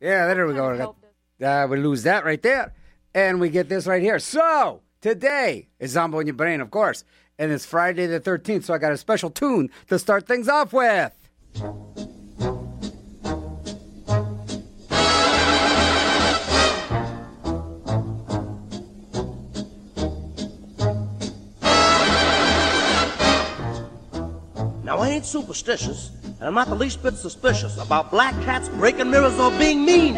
Yeah, there we go. We, got, uh, we lose that right there. And we get this right here. So, today is Zombo in Your Brain, of course. And it's Friday the 13th, so I got a special tune to start things off with. Now, I ain't superstitious, and I'm not the least bit suspicious about black cats breaking mirrors or being mean.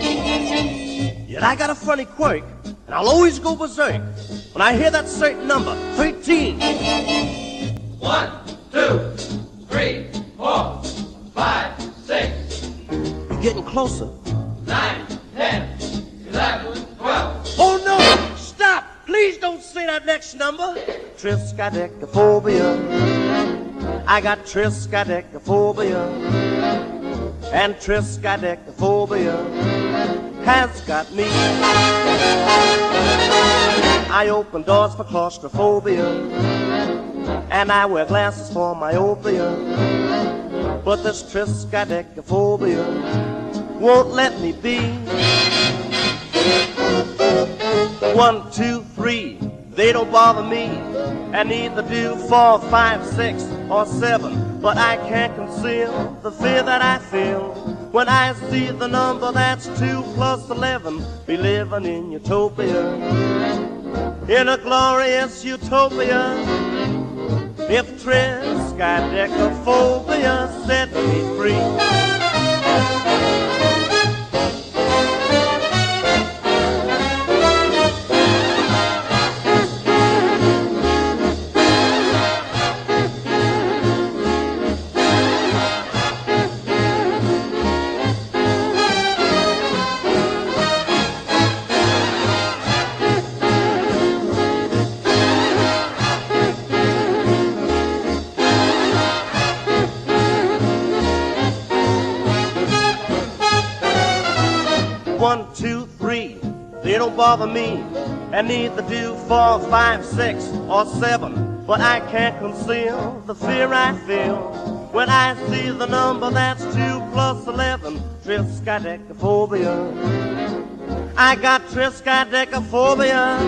Yet I got a funny quirk, and I'll always go berserk when I hear that certain number, 13. One, two, three, four, five, six, You're getting closer. nine, ten, eleven, twelve. Oh no! Stop! Please don't say that next number. Triskaidekaphobia. I got triskaidekaphobia. And triskaidekaphobia has got me. I open doors for claustrophobia. And I wear glasses for myopia. But this triskaidekaphobia won't let me be. One, two, three, they don't bother me. And neither do four, five, six, or seven. But I can't conceal the fear that I feel when I see the number that's two plus eleven. Be living in utopia, in a glorious utopia. If triskaidekaphobia set me free. They don't bother me. And neither do four, five, six, or seven. But I can't conceal the fear I feel when I see the number that's two plus eleven. Triskaidekaphobia. I got triskaidekaphobia.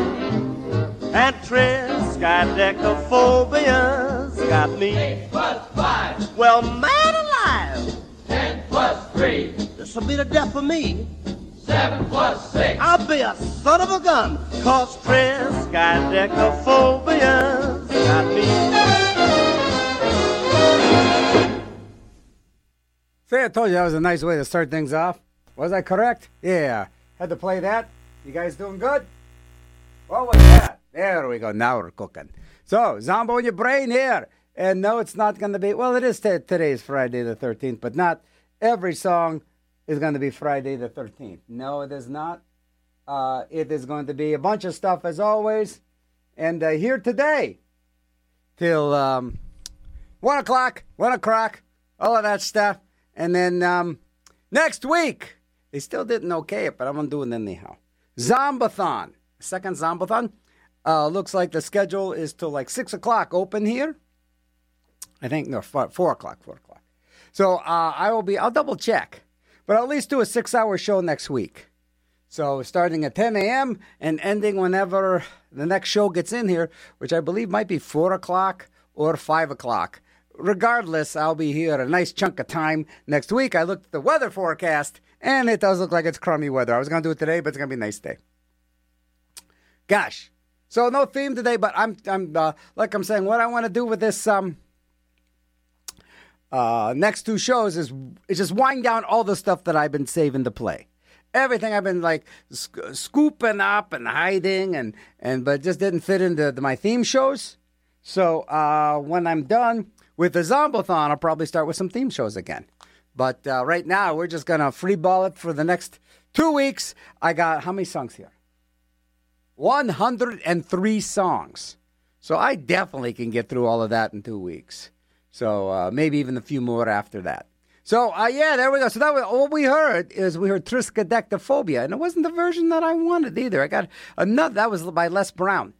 And triskaidekaphobia's got me. Eight plus five, Well, man alive, ten plus three, this'll be the death of me. Seven plus six, I'll be a son of a gun, cause triskaidekaphobia's got me. See, I told you that was a nice way to start things off. Was I correct? Yeah. Had to play that. You guys doing good? What was that? There we go. Now we're cooking. So, Zombo in your brain here. And no, it's not going to be, well, it is t- today's Friday the 13th, but not every song is going to be Friday the 13th. No, it is not. Uh, it is going to be a bunch of stuff as always. And uh, here today, till um, 1 o'clock, 1 o'clock, all of that stuff. And then um, next week, they still didn't okay it, but I'm going to do it anyhow. Zombathon, second Zombathon. Uh, looks like the schedule is till like 6 o'clock open here. I think, no, 4, four o'clock, 4 o'clock. So uh, I will be, I'll double check, but at least do a six hour show next week. So starting at 10 a.m. and ending whenever the next show gets in here, which I believe might be 4 o'clock or 5 o'clock. Regardless, I'll be here a nice chunk of time next week. I looked at the weather forecast and it does look like it's crummy weather. I was going to do it today, but it's going to be a nice day. Gosh. So no theme today, but I'm I'm uh, like I'm saying what I want to do with this um uh next two shows is is just wind down all the stuff that I've been saving to play everything I've been like sc- scooping up and hiding and and but just didn't fit into the, my theme shows. So uh, when I'm done with the Zombathon, I'll probably start with some theme shows again. But uh, right now, we're just gonna free ball it for the next two weeks. I got how many songs here? 103 songs. So I definitely can get through all of that in two weeks. So uh, maybe even a few more after that. So uh, yeah, there we go. So that was all we heard is we heard Triskaidekaphobia, and it wasn't the version that I wanted either. I got another. That was by Les Brown,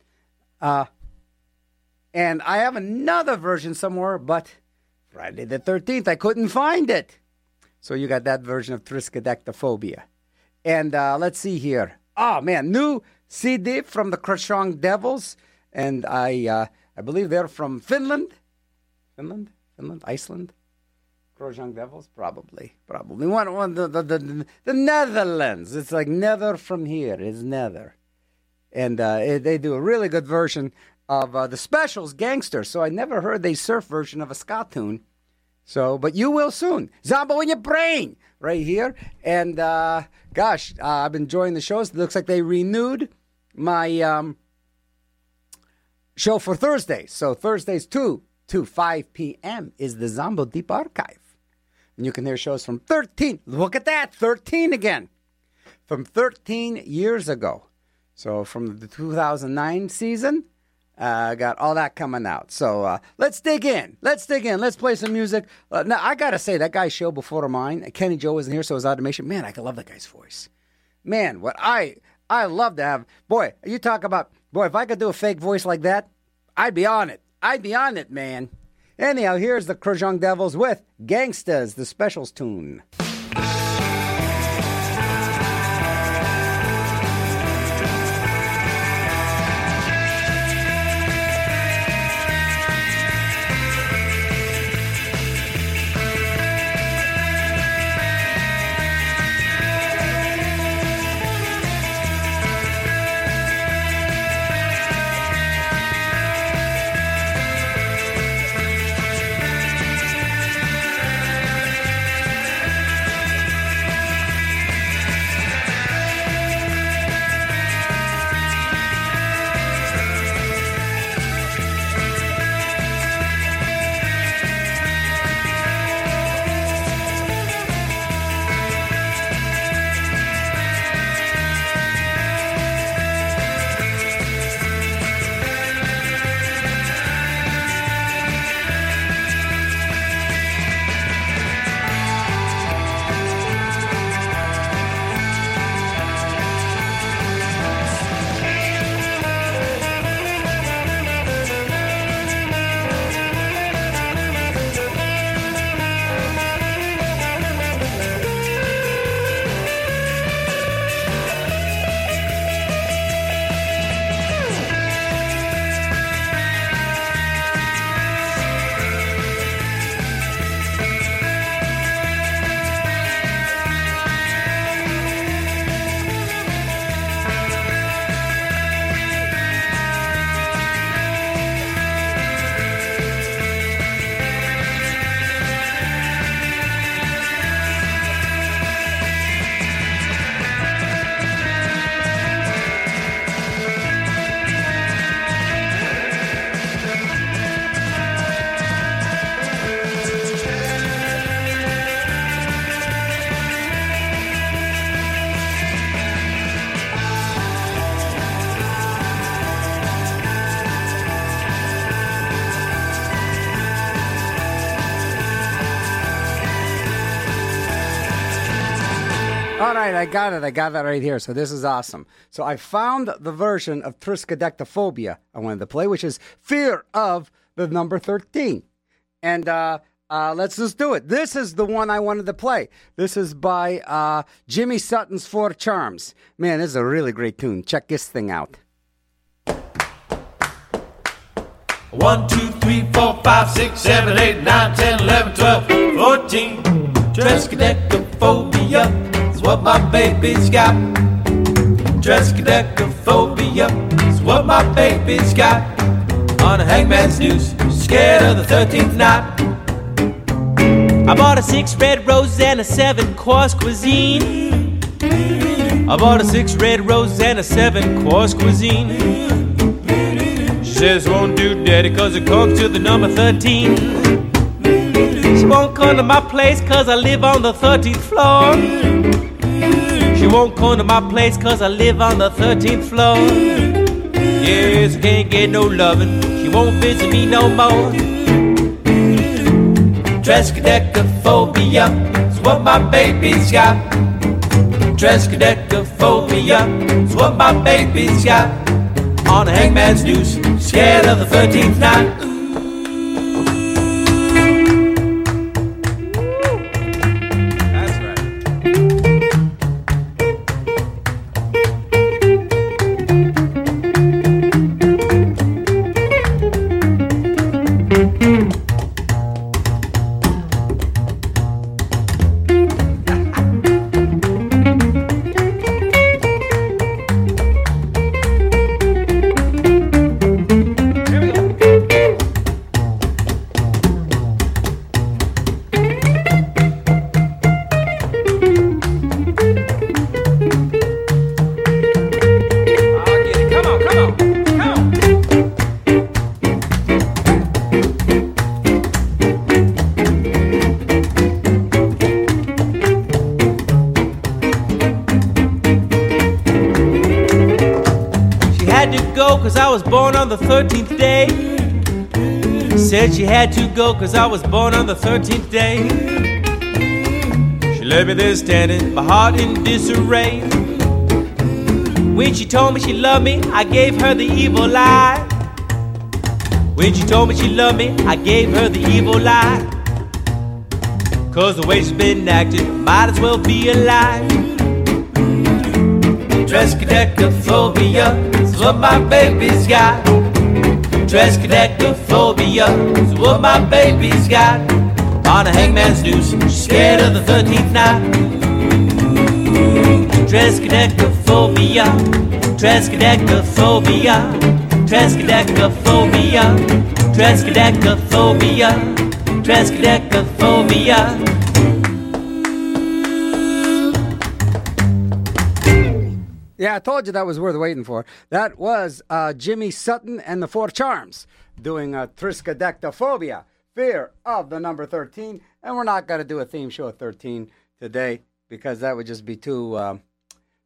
uh, and I have another version somewhere, but Friday the Thirteenth I couldn't find it. So you got that version of Triskaidekaphobia. And uh, let's see here. Oh man, new CD from the Krashong Devils, and I uh, I believe they're from Finland. Finland, Finland, Iceland. Krashong Devils, probably, probably one, one the, the the the Netherlands. It's like nether from here is nether, and uh, it, they do a really good version of uh, the Specials Gangster. So I never heard the surf version of a ska tune. So, but you will soon. Zombo in your brain, right here. And uh, gosh, uh, I've been enjoying the shows. It looks like they renewed my um, show for Thursday. So Thursdays two to five p.m. is the Zombo Deep Archive, and you can hear shows from thirteen. Look at that, thirteen again, from thirteen years ago. So from the 2009 season uh, got all that coming out. So uh, let's dig in. Let's dig in. Let's play some music. Uh, now, I got to say, that guy's show before mine, Kenny Joe wasn't here, so was automation. Man, I love that guy's voice. Man, what I I love to have. Boy, you talk about, boy, if I could do a fake voice like that, I'd be on it. I'd be on it, man. Anyhow, here's the Krajong Devils with Gangstas, the specials tune. Right, I got it. I got that right here. So this is awesome. So I found the version of Triskaidekaphobia I wanted to play, which is Fear of the number 13. And uh, uh, let's just do it. This is the one I wanted to play. This is by uh, Jimmy Sutton's Four Charms. Man, this is a really great tune. Check this thing out. One, two, three, four, five, six, seven, eight, nine, ten, eleven, twelve, fourteen. Triskaidekaphobia is what my baby's got. Triskaidekaphobia is what my baby's got. On a hangman's noose, scared of the thirteenth night. I bought a six red rose and a seven course cuisine. I bought a six red roses and a seven course cuisine. She says won't do daddy cause it comes to the number 13. She won't come to my place cause I live on the 13th floor. She won't come to my place cause I live on the 13th floor. Yes, I can't get no loving. She won't visit me no more. Triskaidekaphobia is what my baby's got. Triskaidekaphobia is what my baby's got. On a hangman's noose, scared of the 13th night. Had to go cause I was born on the 13th day. She left me there standing, my heart in disarray. When she told me she loved me, I gave her the evil eye. When she told me she loved me, I gave her the evil lie. Cause the way she's been acting might as well be a lie. Triskaidekaphobia is what my baby's got. Triskaidekaphobia is what my baby's got. On a hangman's noose, scared of the 13th night. Triskaidekaphobia, Triskaidekaphobia, Triskaidekaphobia, Triskaidekaphobia, Triskaidekaphobia. Yeah, I told you that was worth waiting for. That was uh, Jimmy Sutton and the Four Charms doing a Triskaidekaphobia, fear of the number 13. And we're not going to do a theme show of 13 today because that would just be too um,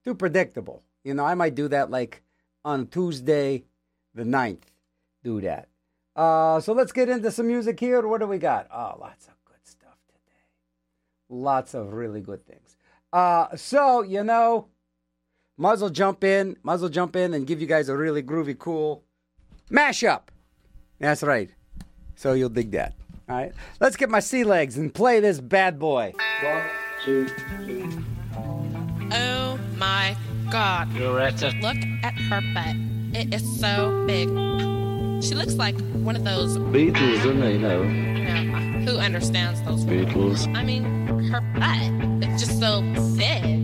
too predictable. You know, I might do that like on Tuesday the 9th. Do that. Uh, so let's get into some music here. What do we got? Oh, lots of good stuff today. Lots of really good things. Uh, so, you know, Muzzle jump in, muzzle jump in, and give you guys a really groovy, cool mashup. That's right. So you'll dig that. All right. Let's get my sea legs and play this bad boy. One, two, three. Oh my god. Loretta. Look at her butt. It is so big. She looks like one of those. Beatles, and they know. Yeah, who understands those? Beatles. I mean, her butt. It's just so big.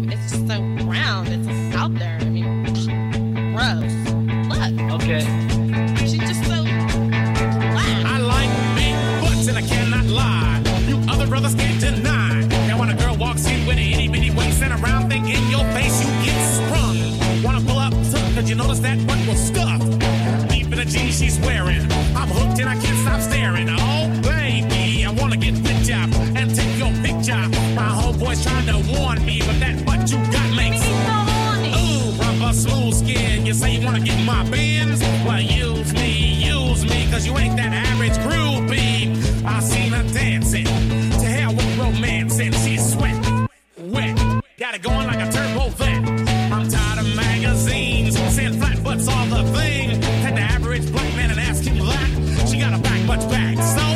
Believe it's just so round. It's just out there. I mean, gross. Look, Okay. she's just so. Wow. I like big butts and I cannot lie. You other brothers can't deny. Now when a girl walks in with an itty bitty waist and a round thing in your face, you get sprung. Wanna pull up, cause you notice that butt was stuffed. Deep in the jeans she's wearing. I'm hooked and I can't stop staring. Oh baby, I wanna get with picture. My homeboy's trying to warn me, but that butt you got makes Ooh, rubber smooth skin. You say you wanna get my bins? Well, use me, use me, cause you ain't that average groupie. I seen her dancing. To hell with romancing. She's sweat, wet. Got it going like a turbo vet. I'm tired of magazines saying flat butts all the thing. Had the average black man and ask him that. She got a back much back. So,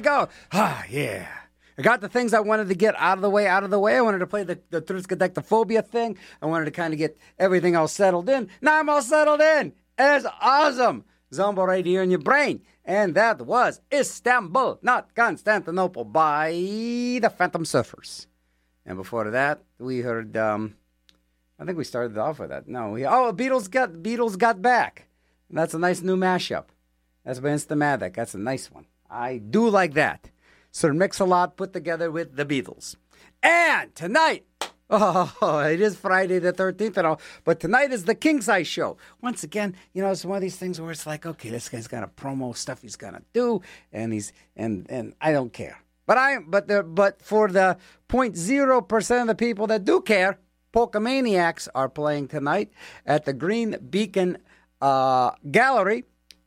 Go. Ah, yeah. I got the things I wanted to get out of the way, out of the way. I wanted to play the, the triskaidectophobia thing. I wanted to kind of get everything all settled in. Now I'm all settled in. It's awesome. Zombo right here in your brain. And that was Istanbul, not Constantinople, by the Phantom Surfers. And before that, we heard, um, I think we started off with that. No, we, oh, Beatles got, Beatles got back. That's a nice new mashup. That's by Instamatic. That's a nice one. I do like that. Sir Mix-a-Lot put together with the Beatles. And tonight, oh, it is Friday the 13th and all, but tonight is the King Size Show. Once again, you know, it's one of these things where it's like, okay, this guy's got a promo stuff he's gonna do, and he's and and I don't care. But I but the but for the 0.0 percent of the people that do care, Polkamaniacs are playing tonight at the Green Beacon uh, Gallery,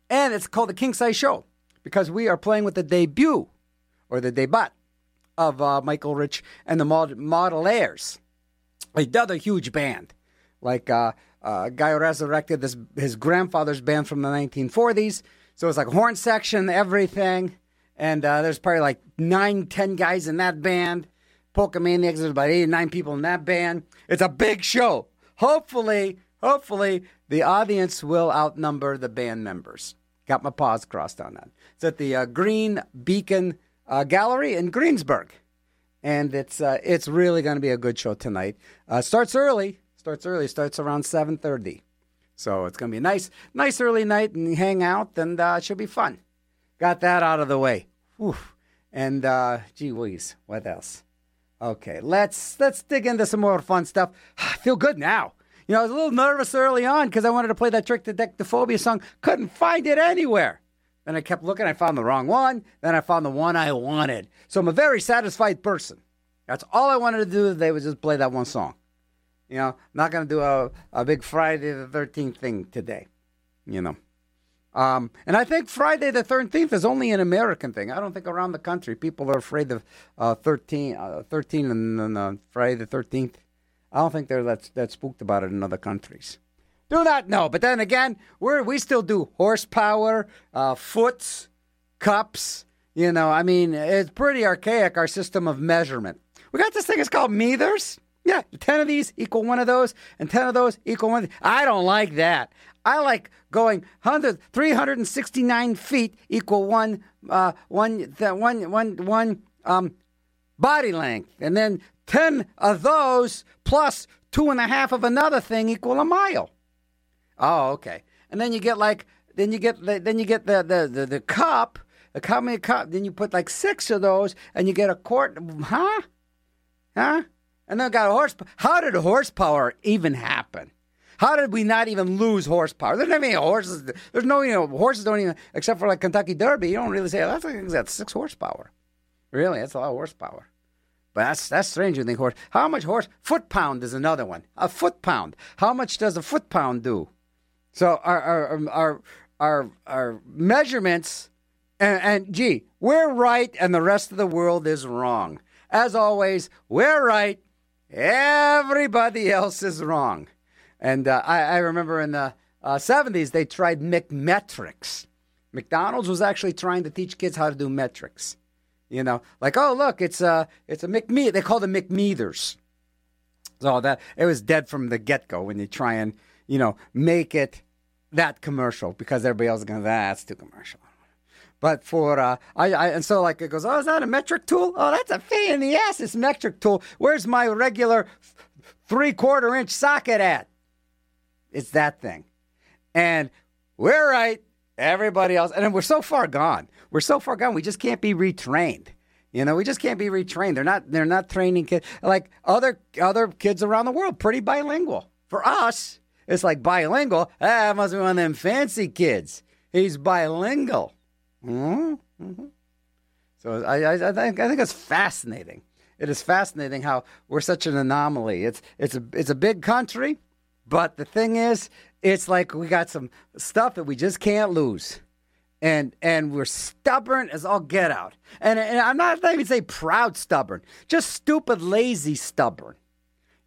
and it's called the King Size Show because we are playing with the debut or the debut of uh, Michael Rich and the Mod- Modelaires, another huge band. Like uh, uh, guy resurrected this his grandfather's band from the 1940s. So it's like horn section, everything. And uh, there's probably like nine, ten guys in that band. Polka Maniacs, there's about eight nine people in that band. It's a big show. Hopefully, hopefully, the audience will outnumber the band members. Got my paws crossed on that. It's at the uh, Green Beacon uh, Gallery in Greensburg, and it's uh, it's really going to be a good show tonight. Uh, starts early. Starts early. Starts around seven thirty. So it's going to be a nice, nice early night and hang out, and uh, it should be fun. Got that out of the way. Whew. And uh, gee whiz, what else? Okay, let's let's dig into some more fun stuff. I feel good now. You know, I was a little nervous early on because I wanted to play that Trick to deck the Dectophobia song. Couldn't find it anywhere. Then I kept looking. I found the wrong one. Then I found the one I wanted. So I'm a very satisfied person. That's all I wanted to do today was just play that one song. You know, not going to do a, a big Friday the 13th thing today. You know. Um, and I think Friday the 13th is only an American thing. I don't think around the country people are afraid of uh, 13, uh, 13 and, and uh, Friday the 13th. I don't think they're that, that spooked about it in other countries. Do not know. But then again, we're, we still do horsepower, uh, foots, cups. You know, I mean, it's pretty archaic, our system of measurement. We got this thing, it's called meters. Yeah, 10 of these equal one of those, and 10 of those equal one. I don't like that. I like going 100, 369 feet equal one, uh, one, th- one, one, one um, body length. And then 10 of those plus two and a half of another thing equal a mile. Oh, okay. And then you get like, then you get, the, then you get the, the, the, the cup, the cup, cup, then you put like six of those and you get a quart. Huh? Huh? And then got a horse. How did horsepower even happen? How did we not even lose horsepower? There's not any horses. There's no, you know, horses don't even, except for like Kentucky Derby, you don't really say, oh, that's like that's six horsepower. Really, that's a lot of horsepower. But that's that's strange. You think horse? How much horse? Foot pound is another one. A foot pound. How much does a foot pound do? So our our our our, our measurements, and, and gee, we're right, and the rest of the world is wrong. As always, we're right. Everybody else is wrong. And uh, I, I, remember in the uh, 70s, they tried McMetrics. McDonald's was actually trying to teach kids how to do metrics. You know, like, oh, look, it's a, it's a McMe. They call them McMeters. So that it was dead from the get go when you try and, you know, make it that commercial because everybody else is going, that's too commercial. But for uh, I, I and so like it goes, oh, is that a metric tool? Oh, that's a pain in the ass. This metric tool. Where's my regular three quarter inch socket at? It's that thing, and we're right. Everybody else, and we're so far gone. We're so far gone. We just can't be retrained. You know, we just can't be retrained. They're not. They're not training kids like other other kids around the world. Pretty bilingual. For us, it's like bilingual. Ah, must be one of them fancy kids. He's bilingual. Mm-hmm. mm-hmm. So I, I, I, think I think it's fascinating. It is fascinating how we're such an anomaly. It's it's a it's a big country, but the thing is, it's like we got some stuff that we just can't lose. And and we're stubborn as all get out. And, and I'm not even say proud stubborn, just stupid, lazy stubborn.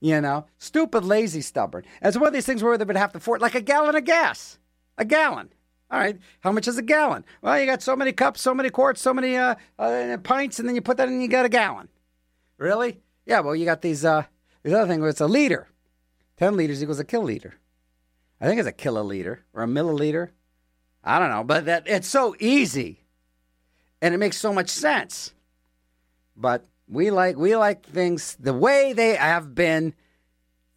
You know, stupid, lazy, stubborn. And it's one of these things where they would have to afford like a gallon of gas, a gallon. All right, how much is a gallon? Well, you got so many cups, so many quarts, so many uh, uh, pints, and then you put that in, and you got a gallon. Really? Yeah. Well, you got these uh, these other thing where it's a liter. Ten liters equals a kiloliter. I think it's a kiloliter or a milliliter. I don't know, but that it's so easy, and it makes so much sense. But we like we like things the way they have been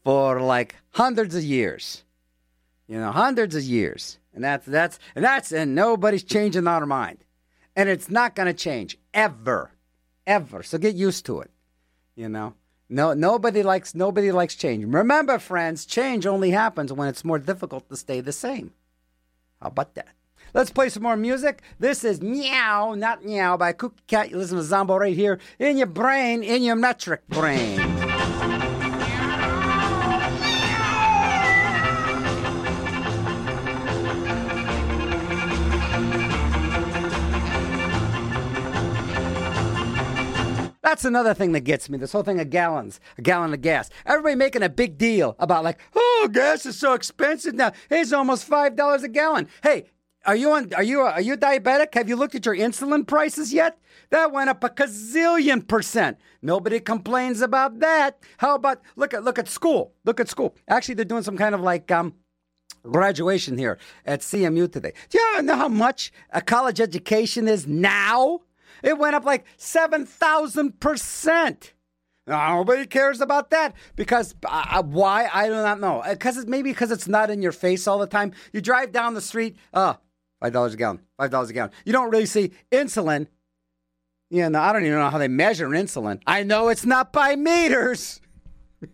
for like hundreds of years. You know, hundreds of years. And that's that's and that's and nobody's changing our mind. And it's not to change ever. Ever. So get used to it. You know. No nobody likes nobody likes change. Remember friends, change only happens when it's more difficult to stay the same. How about that? Let's play some more music. This is Meow, not Meow by Cookie Cat. You listen to Zombo right here in your brain, in your metric brain. That's another thing that gets me. This whole thing of gallons, a gallon of gas. Everybody making a big deal about like, oh, gas is so expensive now. It's almost five dollars a gallon. Hey, are you on? Are you are you diabetic? Have you looked at your insulin prices yet? That went up a gazillion percent. Nobody complains about that. How about look at look at school? Look at school. Actually, they're doing some kind of like um graduation here at CMU today. Do you know how much a college education is now? It went up like 7,000%. Nobody cares about that because uh, uh, why? I do not know. Because uh, it's maybe because it's not in your face all the time. You drive down the street, uh, five dollars a gallon, five dollars a gallon. You don't really see insulin. Yeah, no, I don't even know how they measure insulin. I know it's not by meters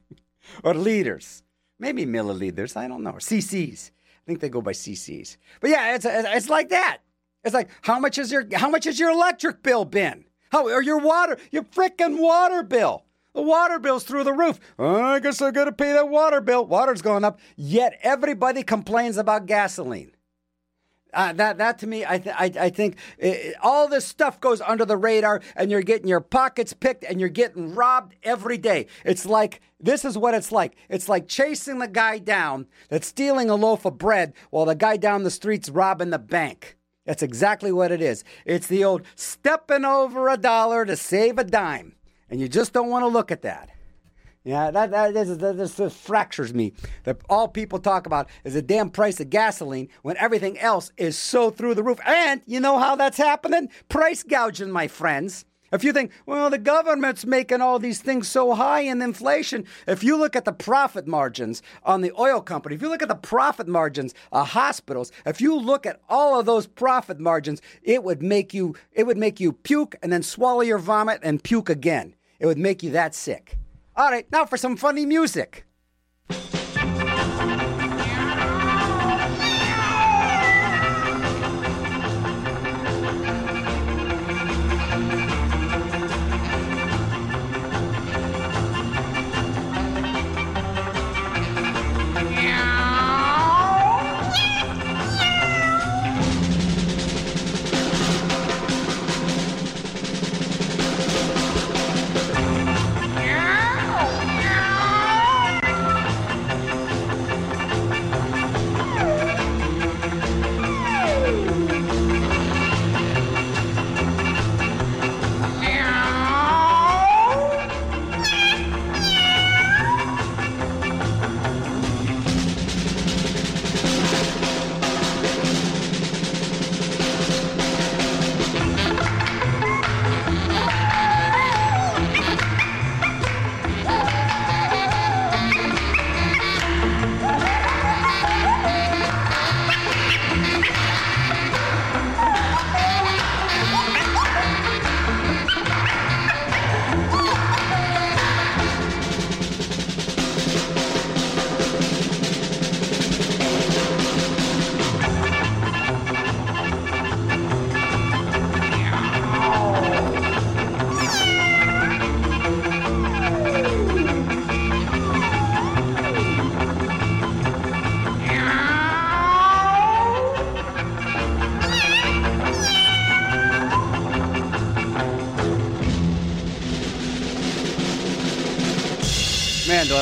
or liters, maybe milliliters. I don't know, or cc's. I think they go by cc's. But yeah, it's it's like that. It's like how much is your how much has your electric bill been? How or your water, your freaking water bill? The water bill's through the roof. Oh, I guess I got to pay that water bill. Water's going up. Yet everybody complains about gasoline. Uh, that that to me, I th- I, I think it, all this stuff goes under the radar, and you're getting your pockets picked, and you're getting robbed every day. It's like this is what it's like. It's like chasing the guy down that's stealing a loaf of bread while the guy down the street's robbing the bank. That's exactly what it is. It's the old stepping over a dollar to save a dime, and you just don't want to look at that. Yeah, that that, that just fractures me. That all people talk about is the damn price of gasoline when everything else is so through the roof. And you know how that's happening? Price gouging, my friends. If you think, well, the government's making all these things so high in inflation, if you look at the profit margins on the oil company, if you look at the profit margins of hospitals, if you look at all of those profit margins, it would make you it would make you puke and then swallow your vomit and puke again. It would make you that sick. All right, now for some funny music.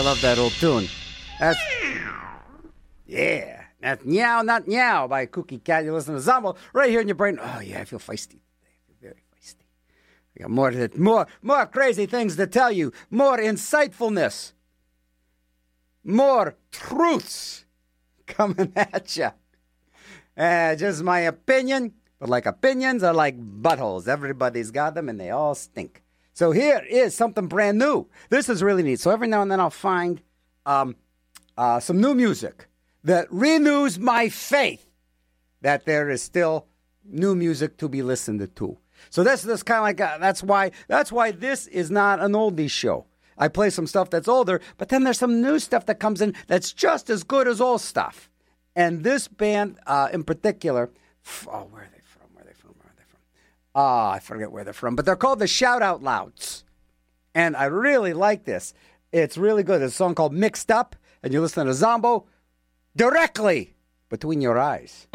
I love that old tune. That's yeah. That's Meow Not Meow by Cookie Cat. You listen to Zombo right here in your brain. Oh yeah, I feel feisty today. I feel very feisty. I got more to, more more crazy things to tell you. More insightfulness. More truths coming at you. Uh, just my opinion, but like opinions are like buttholes. Everybody's got them and they all stink. So here is something brand new. This is really neat. So every now and then I'll find um, uh, some new music that renews my faith that there is still new music to be listened to. So this is kind of like a, that's why that's why this is not an oldie show. I play some stuff that's older, but then there's some new stuff that comes in that's just as good as old stuff. And this band uh, in particular, oh? Where are they from? Where are they from? Ah, I forget where they're from, but they're called the Shout Out Louds. And I really like this. It's really good. It's a song called Mixed Up, and you listen to Zombo directly between your eyes.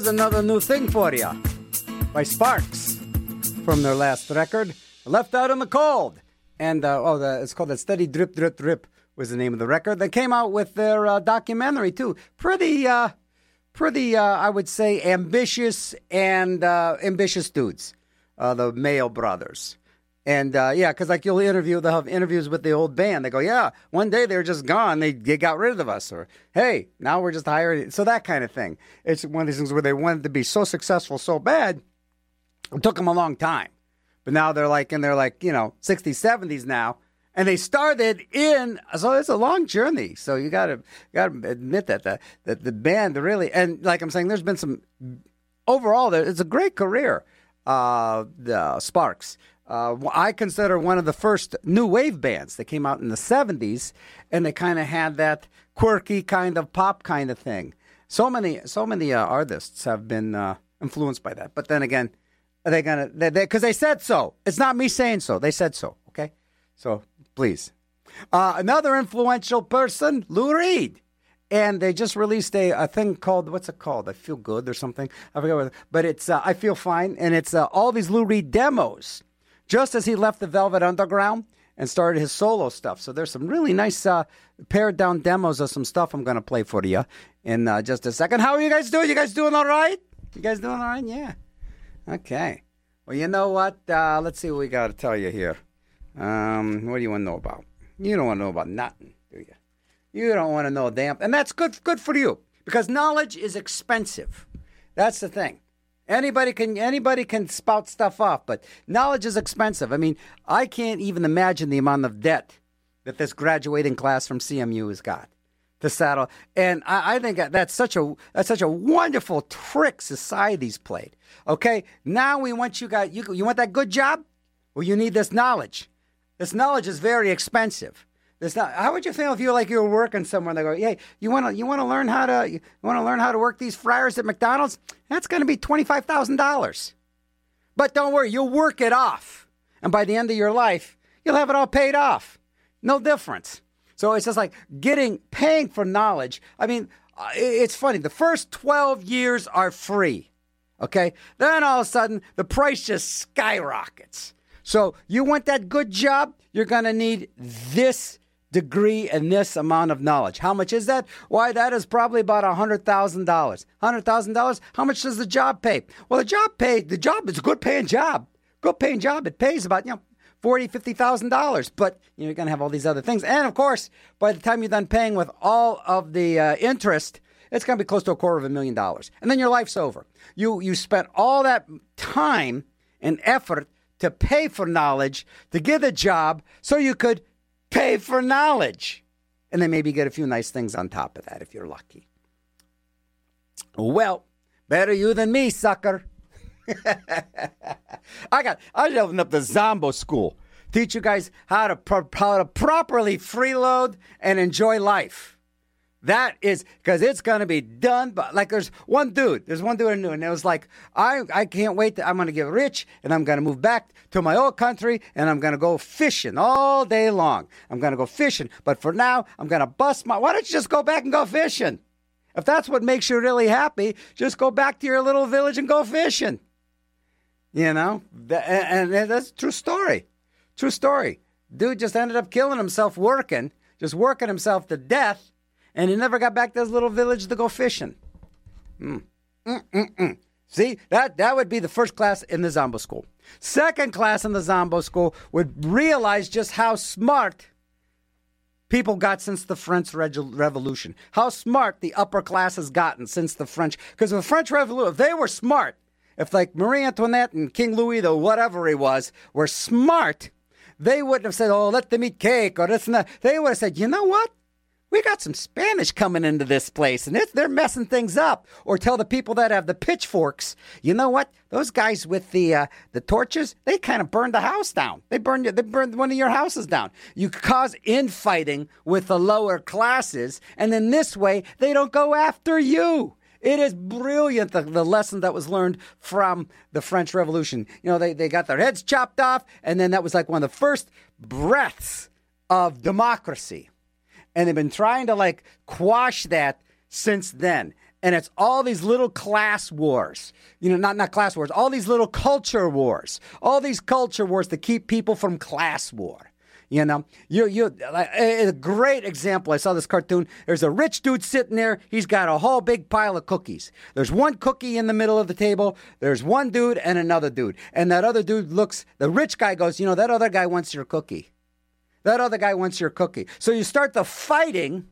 There's another new thing for you by Sparks from their last record, Left Out in the Cold. And uh, oh, the, it's called that Steady Drip Drip Drip was the name of the record. They came out with their uh, documentary too. Pretty, uh, pretty, uh, I would say, ambitious and uh, ambitious dudes, uh, the Mael brothers. And uh, yeah, because like you'll interview, they'll have interviews with the old band. They go, yeah, one day they were just gone. They, they got rid of us. Or, hey, now we're just hired. So that kind of thing. It's one of these things where they wanted to be so successful so bad, it took them a long time. But now they're like, and they're like, you know, 60s, 70s now. And they started in, so it's a long journey. So you gotta, gotta admit that the, that the band really, and like I'm saying, there's been some, overall, it's a great career, uh, the Sparks. Uh, I consider one of the first new wave bands that came out in the 70s, and they kind of had that quirky kind of pop kind of thing. So many, so many uh, artists have been uh, influenced by that. But then again, are they gonna? Because they, 'cause they said so. It's not me saying so. They said so. Okay, so please. Uh, another influential person, Lou Reed. And they just released a, a thing called what's it called? I feel good or something. I forget what, but it's uh, I feel fine, and it's uh, all these Lou Reed demos. Just as he left the Velvet Underground and started his solo stuff. So there's some really nice uh, pared down demos of some stuff I'm going to play for you in uh, just a second. How are you guys doing? You guys doing all right? You guys doing all right? Yeah. Okay. Well, you know what? Uh, let's see what we got to tell you here. Um, what do you want to know about? You don't want to know about nothing, do you? You don't want to know damn, and that's good. Good for you because knowledge is expensive. That's the thing. Anybody can anybody can spout stuff off, but knowledge is expensive. I mean, I can't even imagine the amount of debt that this graduating class from CMU has got to saddle. And I, I think that's such a that's such a wonderful trick society's played. Okay, now we want you got You you want that good job? Well, you need this knowledge. This knowledge is very expensive. Not, how would you feel if you like you were working somewhere and they go, "Hey, you want to you want to learn how to you want to learn how to work these fryers at McDonald's? That's going to be twenty five thousand dollars." But don't worry, you'll work it off. And by the end of your life, you'll have it all paid off. No difference. So it's just like getting, paying for knowledge. I mean, uh, it's funny. The first 12 years are free. Okay. Then all of a sudden, the price just skyrockets. So you want that good job? You're going to need this degree and this amount of knowledge. How much is that? Why, that is probably about $100,000. $100,000? How much does the job pay? Well, the job pay, the job is a good paying job. Good paying job. It pays about, you know, forty, fifty thousand dollars. But you know, you're going to have all these other things, and of course, by the time you're done paying with all of the uh, interest, it's going to be close to a quarter of a million dollars, and then your life's over. You you spent all that time and effort to pay for knowledge to get a job, so you could pay for knowledge, and then maybe get a few nice things on top of that if you're lucky. Well, better you than me, sucker. I got. I should open up the Zombo School. Teach you guys how to pro- how to properly freeload and enjoy life. That is because it's gonna be done. But like, there's one dude. There's one dude I knew, and it was like, I I can't wait. To, I'm gonna get rich, and I'm gonna move back to my old country, and I'm gonna go fishing all day long. I'm gonna go fishing. But for now, I'm gonna bust my. Why don't you just go back and go fishing? If that's what makes you really happy, just go back to your little village and go fishing. You know, and, that's true story. True story. Dude just ended up killing himself working, just working himself to death, and he never got back to his little village to go fishing. Mm. See, that, that would be the first class in the Zombo school. Second class in the Zombo school would realize just how smart people got since the French Revolution. How smart the upper class has gotten since the French. Because the French Revolution, if they were smart, if like Marie Antoinette and King Louis, the whatever he was, were smart, they wouldn't have said, "Oh, let them eat cake," or this and that. They would have said, "You know what? We got some Spanish coming into this place, and they're messing things up." Or tell the people that have the pitchforks, "You know what? Those guys with the uh, the torches, they kind of burned the house down. They burned they burned one of your houses down. You cause infighting with the lower classes, and then this way they don't go after you." It is brilliant, the, the lesson that was learned from the French Revolution. You know, they, they got their heads chopped off, and then that was like one of the first breaths of democracy. And they've been trying to like quash that since then. and it's all these little class wars. You know, not not class wars, all these little culture wars. All these culture wars to keep people from class war. You know, you you a great example. I saw this cartoon. There's a rich dude sitting there. He's got a whole big pile of cookies. There's one cookie in the middle of the table. There's one dude and another dude. And that other dude looks. The rich guy goes, you know, that other guy wants your cookie. That other guy wants your cookie. So you start the fighting.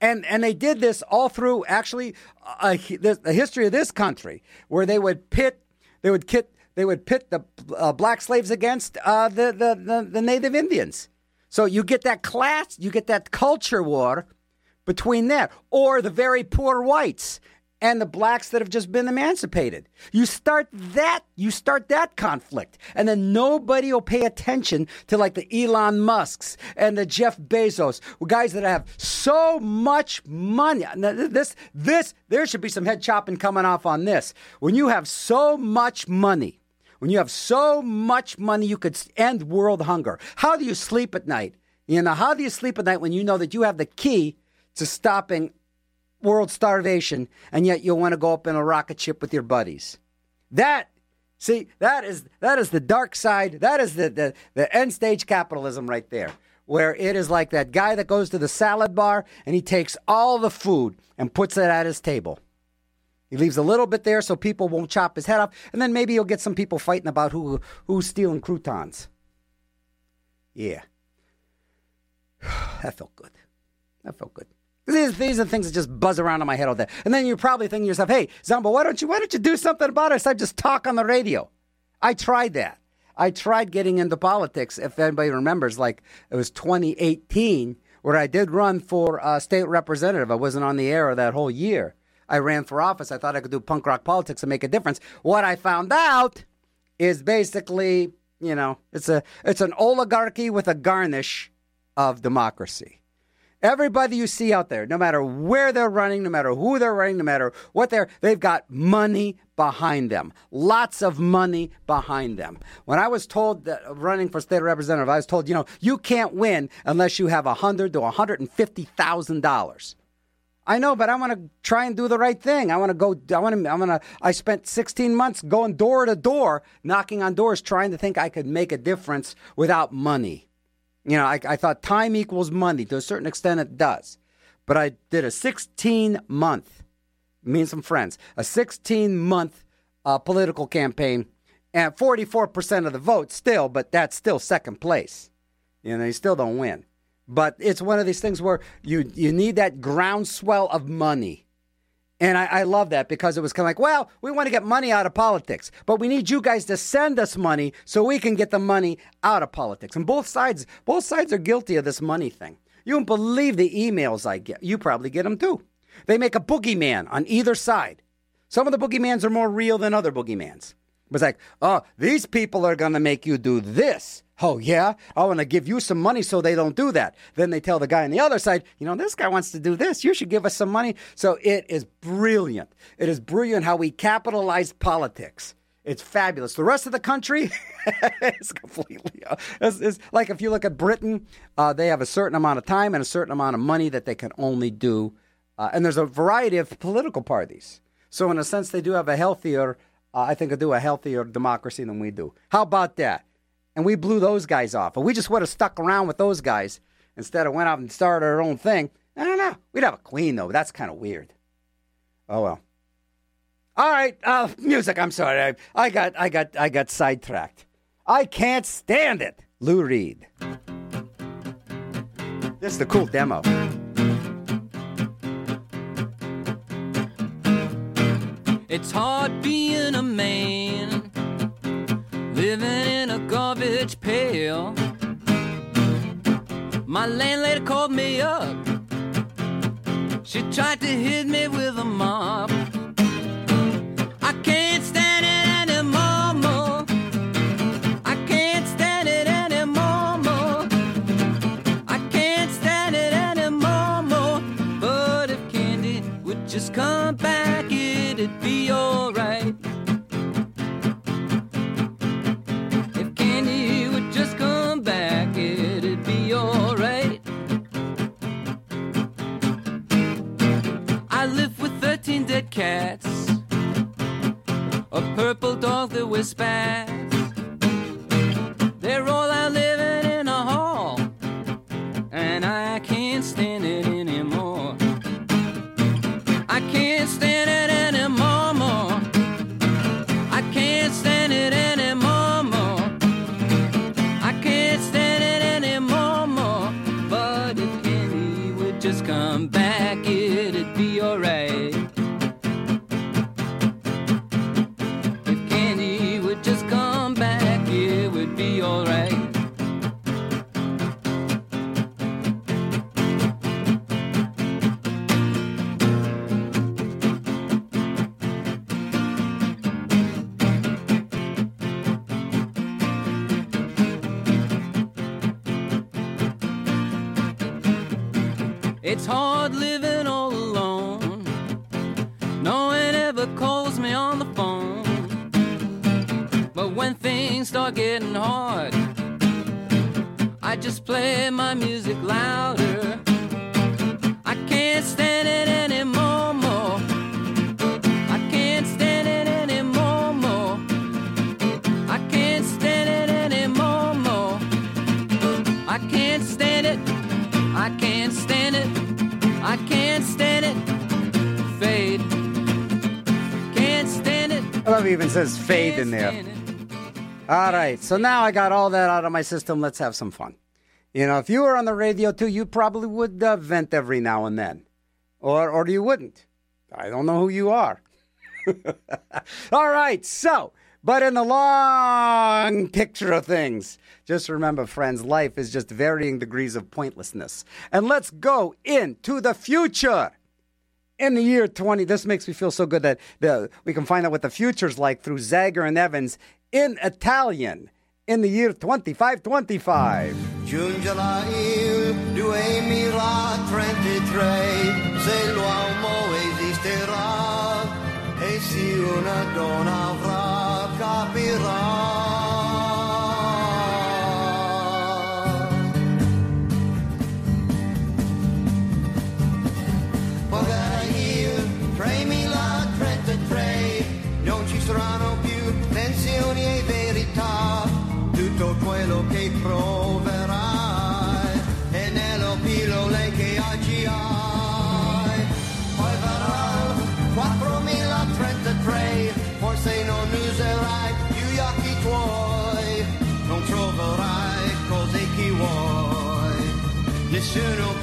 And, and they did this all through actually uh, the history of this country, where they would pit, they would kit, they would pit the uh, black slaves against uh, the, the, the, the native Indians. So you get that class, you get that culture war between that, or the very poor whites and the blacks that have just been emancipated. You start that, you start that conflict, and then nobody will pay attention to like the Elon Musks and the Jeff Bezos, guys that have so much money. This, this, there should be some head chopping coming off on this. When you have so much money when you have so much money, you could end world hunger. How do you sleep at night? You know, how do you sleep at night when you know that you have the key to stopping world starvation and yet you'll want to go up in a rocket ship with your buddies? That see, that is that is the dark side. That is the the, the end stage capitalism right there. Where it is like that guy that goes to the salad bar and he takes all the food and puts it at his table. He leaves a little bit there so people won't chop his head off, and then maybe you'll get some people fighting about who who's stealing croutons. Yeah. that felt good. That felt good. These, these are things that just buzz around in my head all day. And then you're probably thinking to yourself, hey, Zombo, why don't you why don't you do something about it? I just talk on the radio. I tried that. I tried getting into politics, if anybody remembers, like it was 2018, where I did run for a state representative. I wasn't on the air that whole year. I ran for office. I thought I could do punk rock politics and make a difference. What I found out is basically, you know, it's a it's an oligarchy with a garnish of democracy. Everybody you see out there, no matter where they're running, no matter who they're running, no matter what they're, they've got money behind them. Lots of money behind them. When I was told that running for state representative, I was told, you know, you can't win unless you have a hundred to one hundred and fifty thousand dollars. I know, but I want to try and do the right thing. I want to go. I want to. I'm gonna. I spent 16 months going door to door, knocking on doors, trying to think I could make a difference without money. You know, I, I thought time equals money. To a certain extent, it does. But I did a 16 month, me and some friends, a 16 month uh, political campaign, and 44% of the vote still, but that's still second place. You know, you still don't win. But it's one of these things where you you need that groundswell of money. And I, I love that because it was kind of like, well, we want to get money out of politics, but we need you guys to send us money so we can get the money out of politics. And both sides, both sides are guilty of this money thing. You don't believe the emails I get. You probably get them too. They make a boogeyman on either side. Some of the boogeymans are more real than other boogeymans. It was like, oh, these people are going to make you do this. Oh, yeah? I want to give you some money so they don't do that. Then they tell the guy on the other side, you know, this guy wants to do this. You should give us some money. So it is brilliant. It is brilliant how we capitalize politics. It's fabulous. The rest of the country is completely. Uh, it's, it's, like if you look at Britain, uh, they have a certain amount of time and a certain amount of money that they can only do. Uh, and there's a variety of political parties. So, in a sense, they do have a healthier, uh, I think, they do a healthier democracy than we do. How about that? And we blew those guys off. If we just would have stuck around with those guys instead of went out and started our own thing, I don't know. We'd have a queen though. That's kind of weird. Oh well. All right, uh, music. I'm sorry. I, I got, I got, I got sidetracked. I can't stand it. Lou Reed. This is the cool demo. It's hard being a man living in a garbage pail. My landlady called me up. She tried to hit me with a mop. I can't stand it anymore. More. I can't stand it anymore. More. I can't stand it anymore. More. But if Candy would just come back, it'd be alright. a purple dog the whisper. in there. All right, so now I got all that out of my system. Let's have some fun. You know, if you were on the radio too, you probably would uh, vent every now and then, or or you wouldn't. I don't know who you are. all right, so. But in the long picture of things, just remember, friends, life is just varying degrees of pointlessness. And let's go into the future in the year 20, this makes me feel so good that the, we can find out what the future's like through Zager and Evans in Italian in the year 2525. Giunge la e si una donna avrà, capirà. should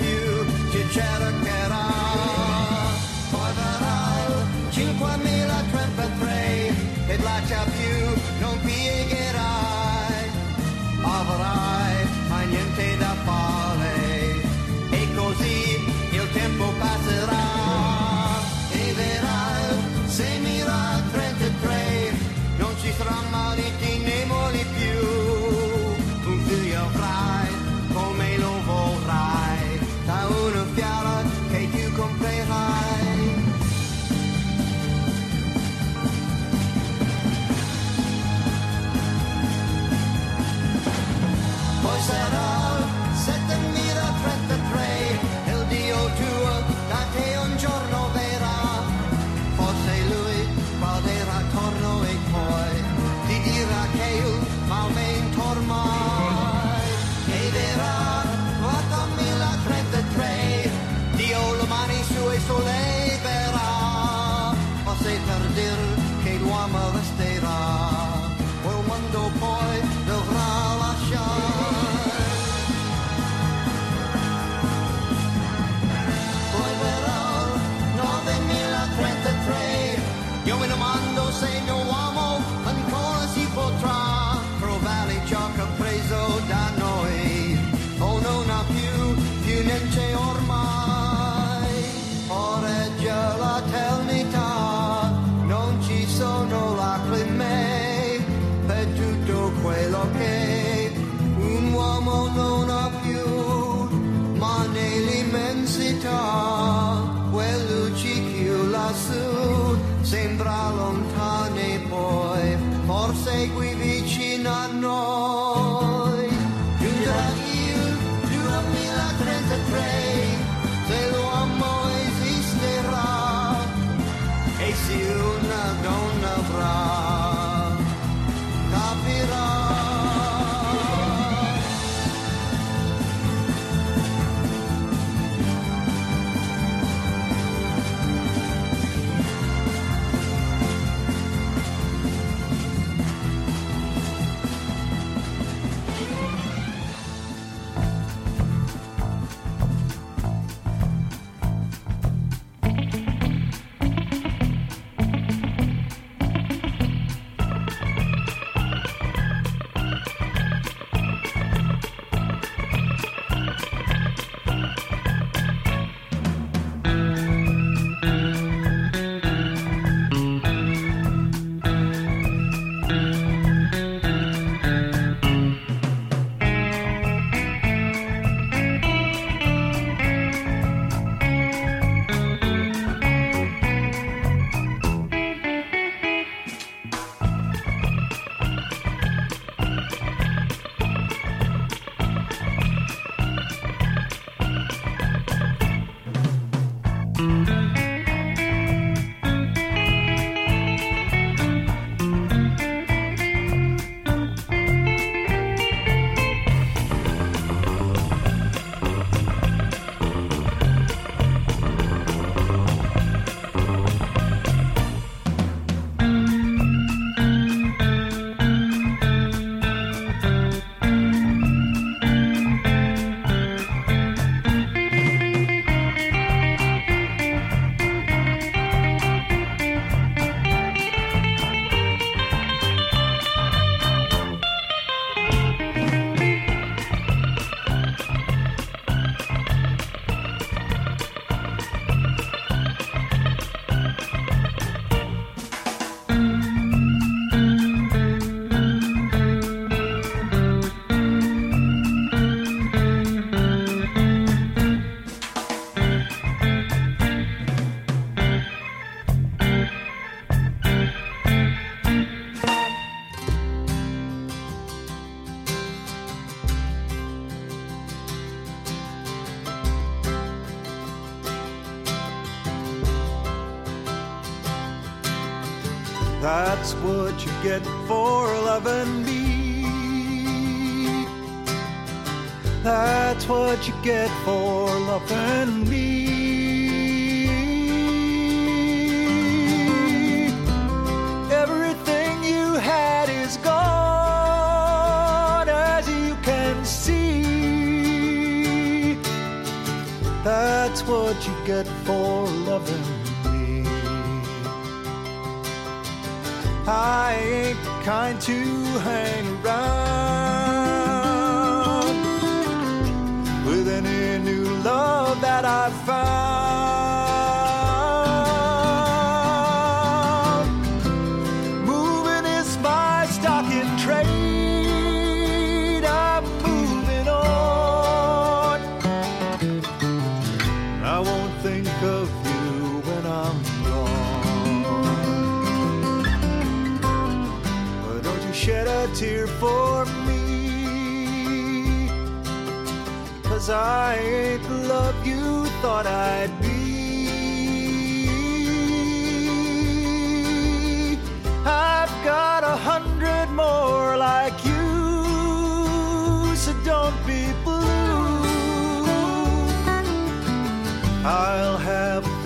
That's what you get for loving.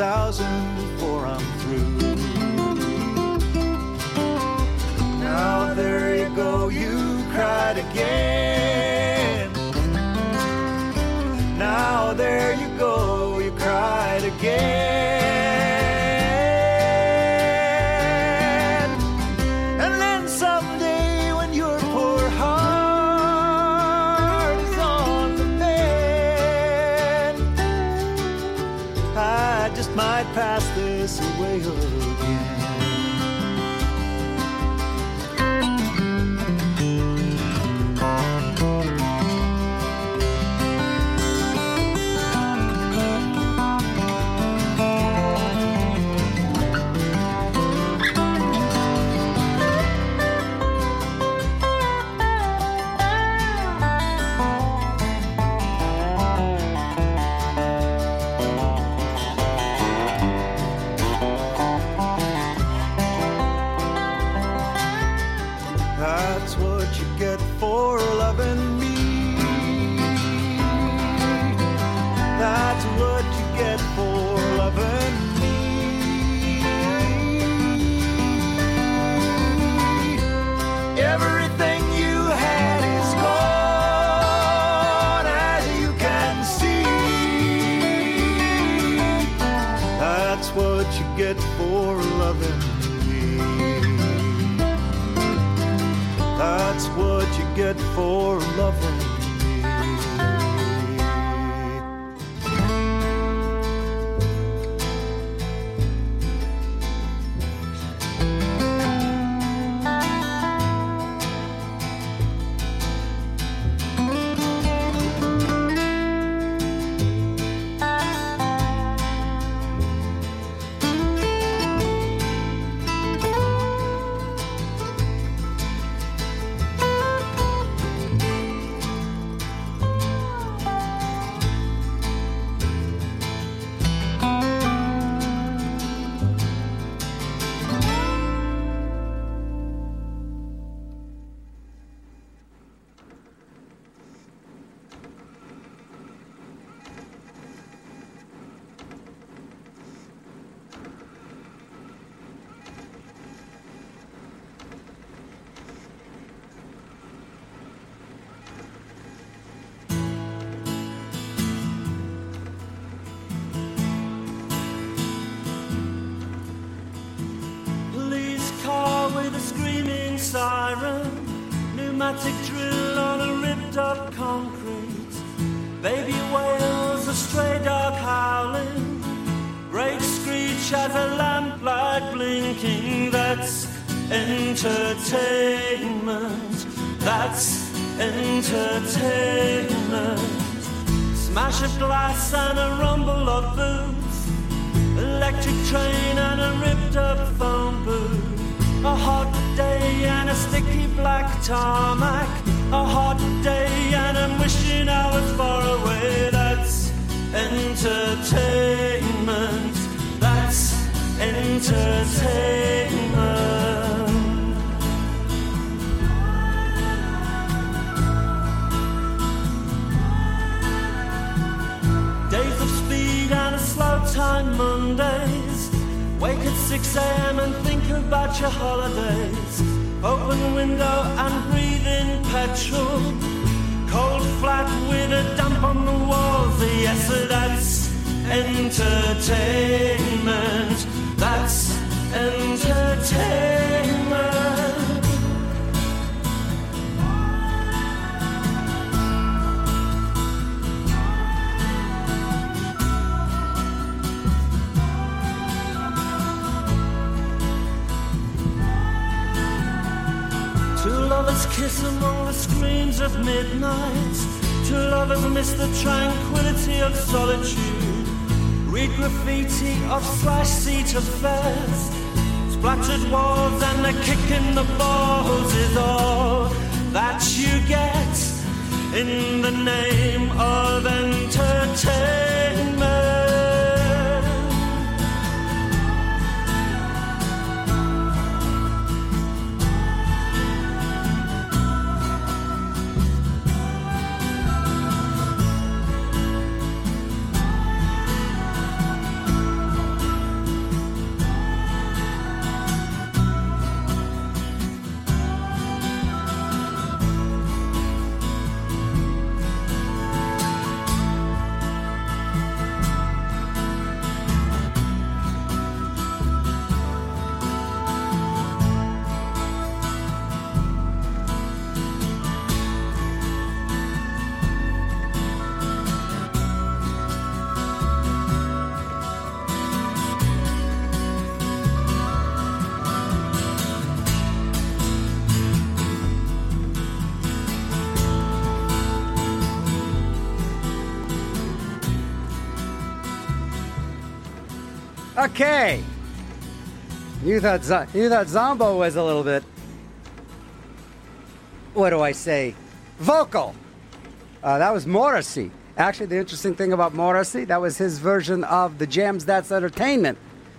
thousand before I'm through. Now there you go, you cried again. Okay. You thought you thought Zombo was a little bit. What do I say? Vocal. Uh, that was Morrissey. Actually, the interesting thing about Morrissey, that was his version of the Jam's That's Entertainment.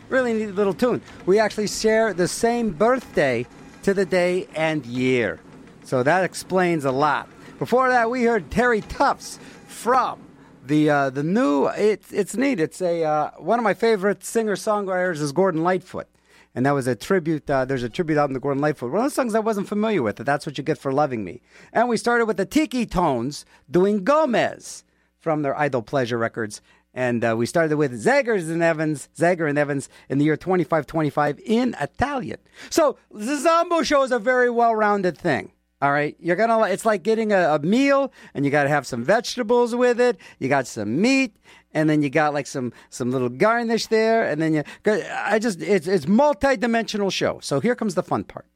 Really neat little tune. We actually share the same birthday to the day and year. So that explains a lot. Before that, we heard Terry Tufts from the uh, the new. It's it's neat. It's a uh, one of my favorite singer songwriters is Gordon Lightfoot, and that was a tribute. Uh, there's a tribute album to Gordon Lightfoot. One of the songs I wasn't familiar with. That's what you get for loving me. And we started with the Tiki Tones doing Gomez from their Idol Pleasure records. And uh, we started with Zagers and Evans, Zager and Evans in the year 2525 in Italian. So the Zombo show is a very well-rounded thing. All right, you're gonna. It's like getting a, a meal, and you got to have some vegetables with it. You got some meat, and then you got like some some little garnish there, and then you. I just it's it's multi-dimensional show. So here comes the fun part.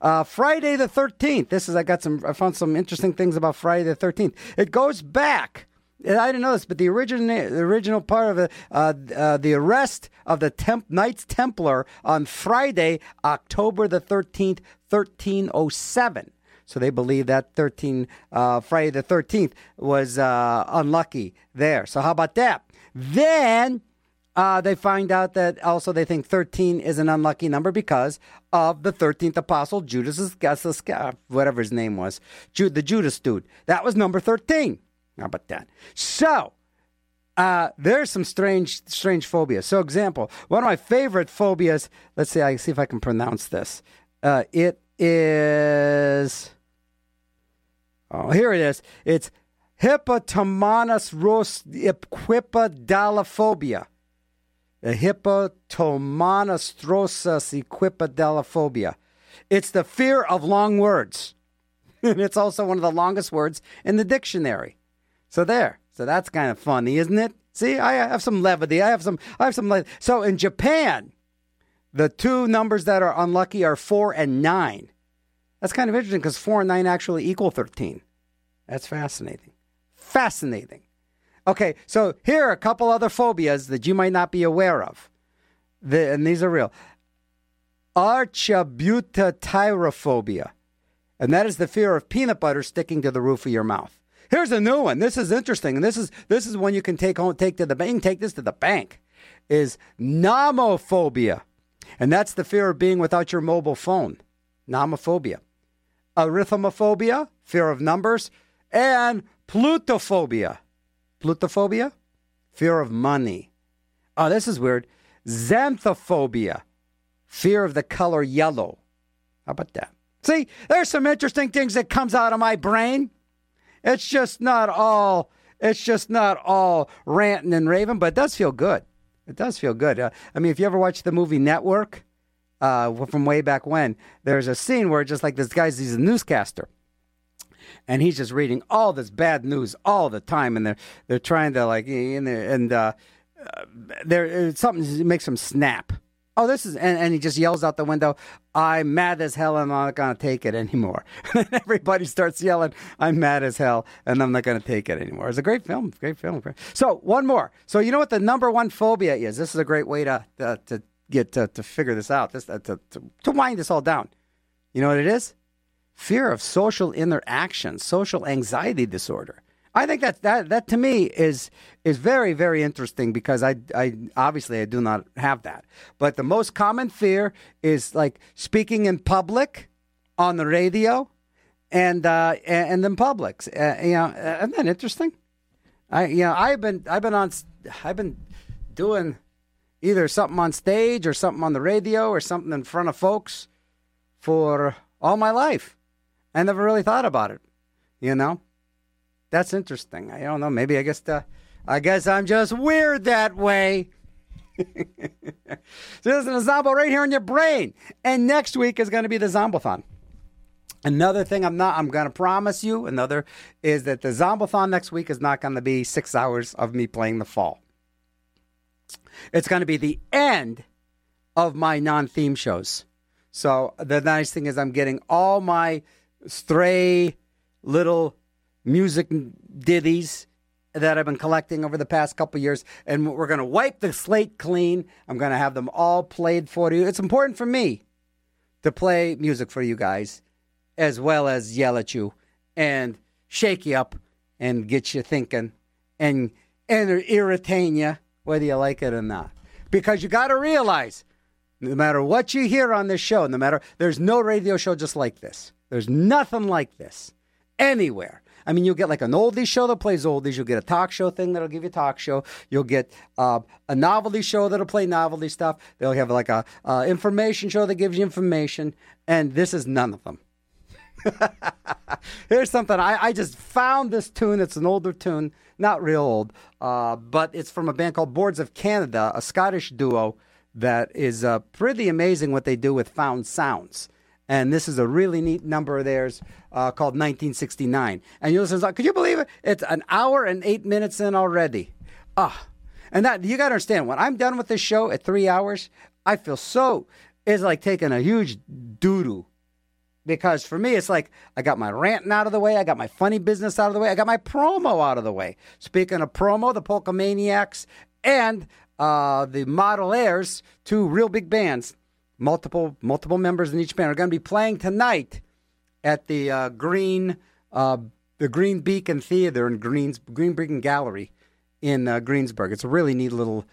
Uh, Friday the 13th. This is I got some. I found some interesting things about Friday the 13th. It goes back. I didn't know this, but the original the original part of it, uh, uh, the arrest of the temp, Knights Templar on Friday, October the 13th, 1307. So they believe that 13 uh, Friday the 13th was uh, unlucky there. So how about that? Then uh, they find out that also they think 13 is an unlucky number because of the 13th apostle, Judas whatever his name was, Ju- the Judas dude. That was number 13. How about that? So uh, there's some strange, strange phobias. So, example, one of my favorite phobias. Let's see. I see if I can pronounce this. Uh, it is. Oh, here it is. It's hippotomanus ros equipedalophobia. The hippotomanus rosas equipedalophobia. It's the fear of long words. and it's also one of the longest words in the dictionary. So there. So that's kind of funny, isn't it? See, I have some levity. I have some. I have some. Le- so in Japan, the two numbers that are unlucky are four and nine. That's kind of interesting because four and nine actually equal thirteen. That's fascinating. Fascinating. Okay, so here are a couple other phobias that you might not be aware of. The, and these are real. Arachibutyrophobia. And that is the fear of peanut butter sticking to the roof of your mouth. Here's a new one. This is interesting, and this is this is one you can take home, take to the bank. Take this to the bank. Is nomophobia, and that's the fear of being without your mobile phone. Nomophobia, arithmophobia, fear of numbers, and plutophobia. Plutophobia, fear of money. Oh, this is weird. Xanthophobia, fear of the color yellow. How about that? See, there's some interesting things that comes out of my brain. It's just not all. It's just not all ranting and raving, but it does feel good. It does feel good. Uh, I mean, if you ever watched the movie Network uh, from way back when, there's a scene where just like this guy's he's a newscaster, and he's just reading all this bad news all the time, and they're they're trying to like and and uh, uh, there something makes him snap. Oh, this is and, and he just yells out the window, "I'm mad as hell, and I'm not gonna take it anymore." and everybody starts yelling, "I'm mad as hell, and I'm not gonna take it anymore." It's a great film, great film. So one more. So you know what the number one phobia is? This is a great way to to, to get to, to figure this out. This uh, to, to to wind this all down. You know what it is? Fear of social interaction, social anxiety disorder. I think that that that to me is is very very interesting because I I obviously I do not have that. But the most common fear is like speaking in public, on the radio, and uh, and in public. Uh, you know, isn't that interesting? I you know I've been I've been on I've been doing either something on stage or something on the radio or something in front of folks for all my life. I never really thought about it, you know. That's interesting. I don't know. Maybe I guess the, I guess I'm just weird that way. so this is a Zombo right here in your brain. And next week is going to be the Zombothon. Another thing I'm not I'm going to promise you another is that the Zombothon next week is not going to be 6 hours of me playing the fall. It's going to be the end of my non-theme shows. So the nice thing is I'm getting all my stray little music ditties that I've been collecting over the past couple years, and we're going to wipe the slate clean. I'm going to have them all played for you. It's important for me to play music for you guys, as well as yell at you and shake you up and get you thinking and and irritate you, whether you like it or not. Because you got to realize, no matter what you hear on this show, no matter there's no radio show just like this. There's nothing like this anywhere. I mean, you'll get like an oldies show that plays oldies. You'll get a talk show thing that'll give you talk show. You'll get uh, a novelty show that'll play novelty stuff. They'll have like a uh, information show that gives you information. And this is none of them. Here's something I, I, just found this tune. It's an older tune, not real old, uh, but it's from a band called Boards of Canada, a Scottish duo that is uh, pretty amazing what they do with found sounds. And this is a really neat number of theirs uh, called 1969. And you listen, could you believe it? It's an hour and eight minutes in already. Ah, and that you got to understand. When I'm done with this show at three hours, I feel so. It's like taking a huge doo doo. Because for me, it's like I got my ranting out of the way, I got my funny business out of the way, I got my promo out of the way. Speaking of promo, the Polka Maniacs and uh, the Model Airs, two real big bands, multiple multiple members in each band are going to be playing tonight at the uh, Green uh, the Green Beacon Theater in Greens Green Beacon Gallery in uh, Greensburg. It's a really neat little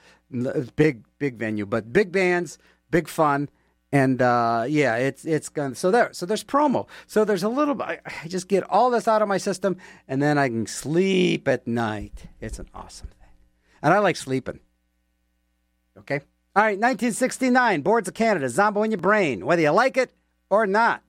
big big venue, but big bands, big fun. And uh, yeah, it's it's going so there. So there's promo. So there's a little. I, I just get all this out of my system, and then I can sleep at night. It's an awesome thing, and I like sleeping. Okay. All right, 1969, Boards of Canada, Zombo in your brain, whether you like it or not.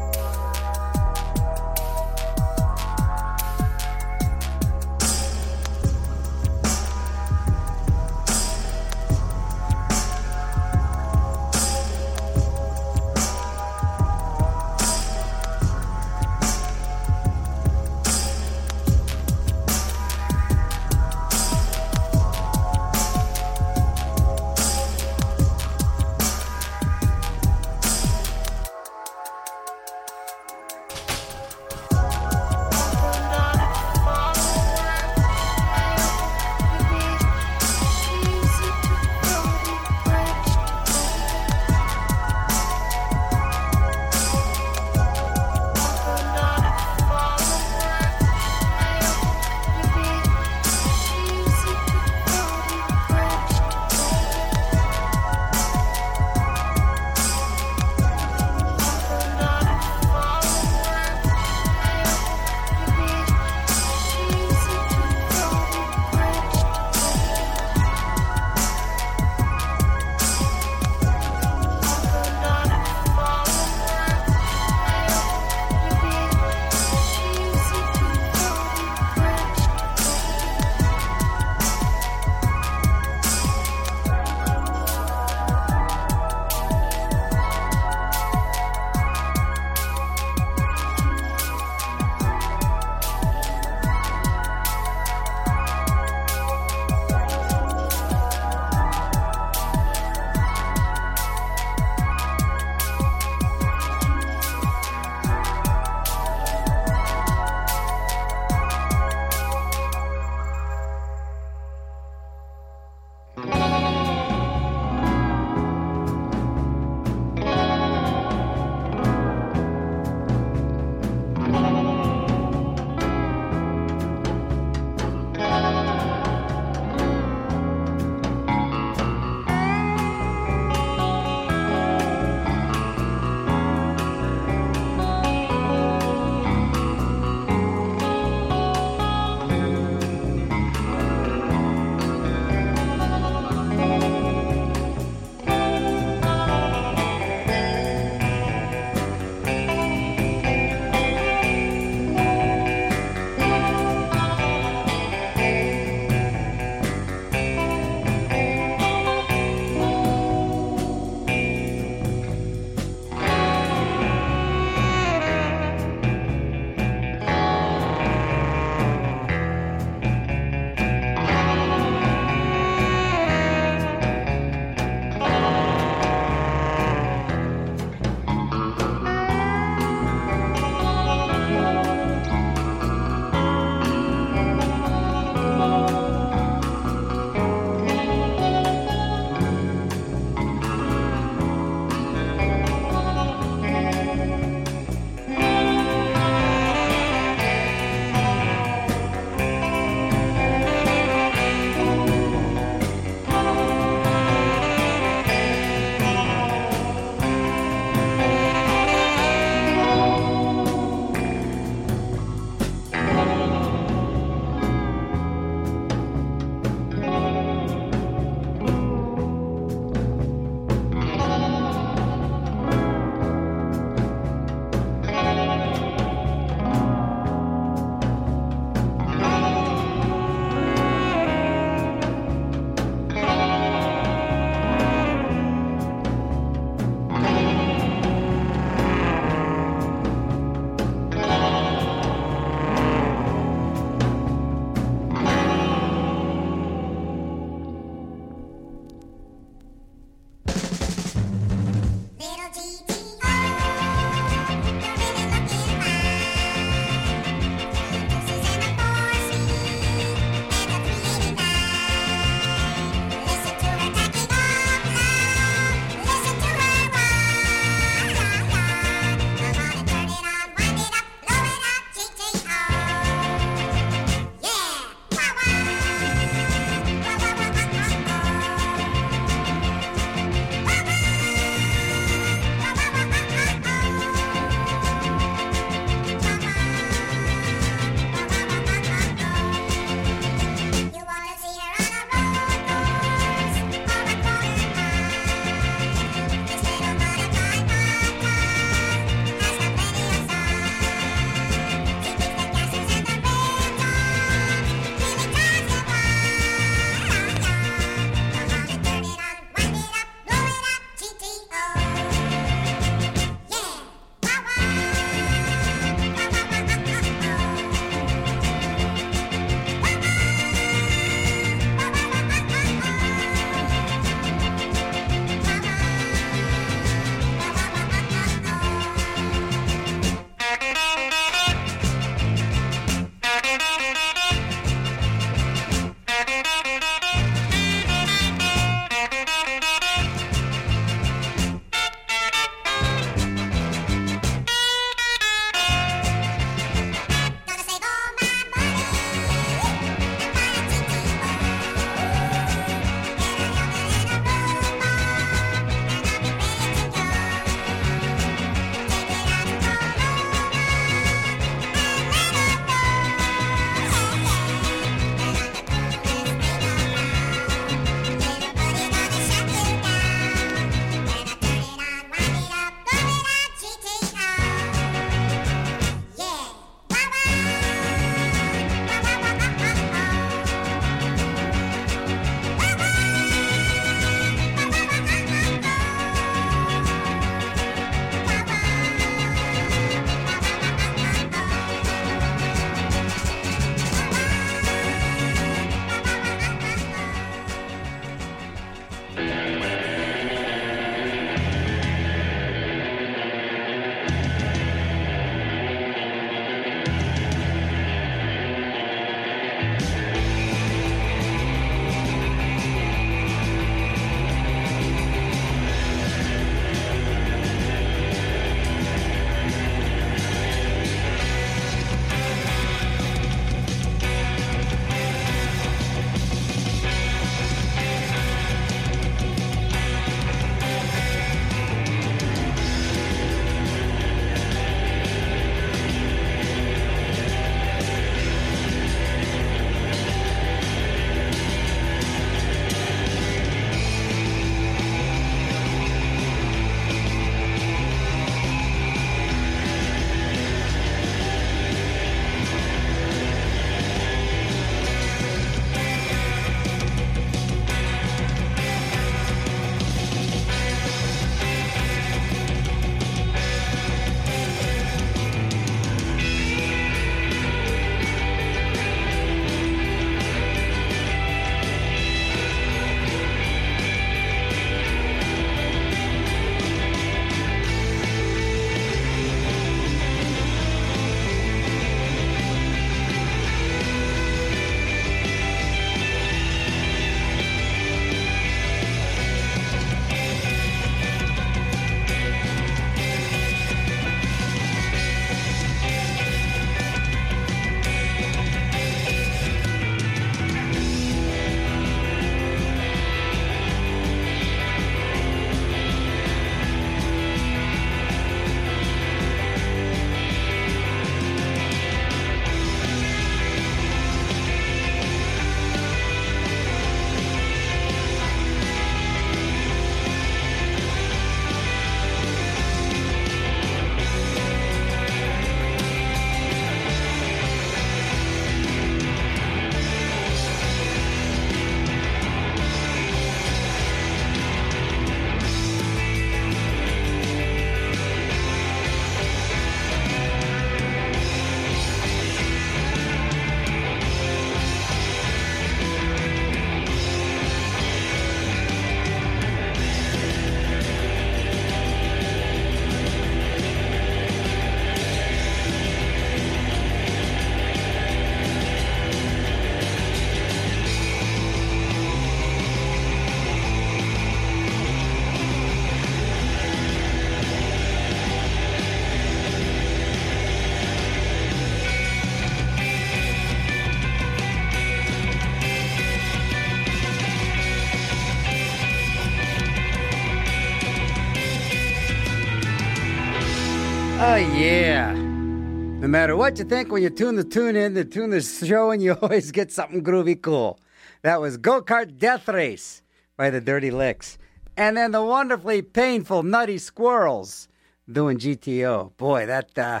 Matter what you think when you tune the tune in, the tune the show, and you always get something groovy cool. That was Go Kart Death Race by the Dirty Licks. And then the wonderfully painful Nutty Squirrels doing GTO. Boy, that, uh,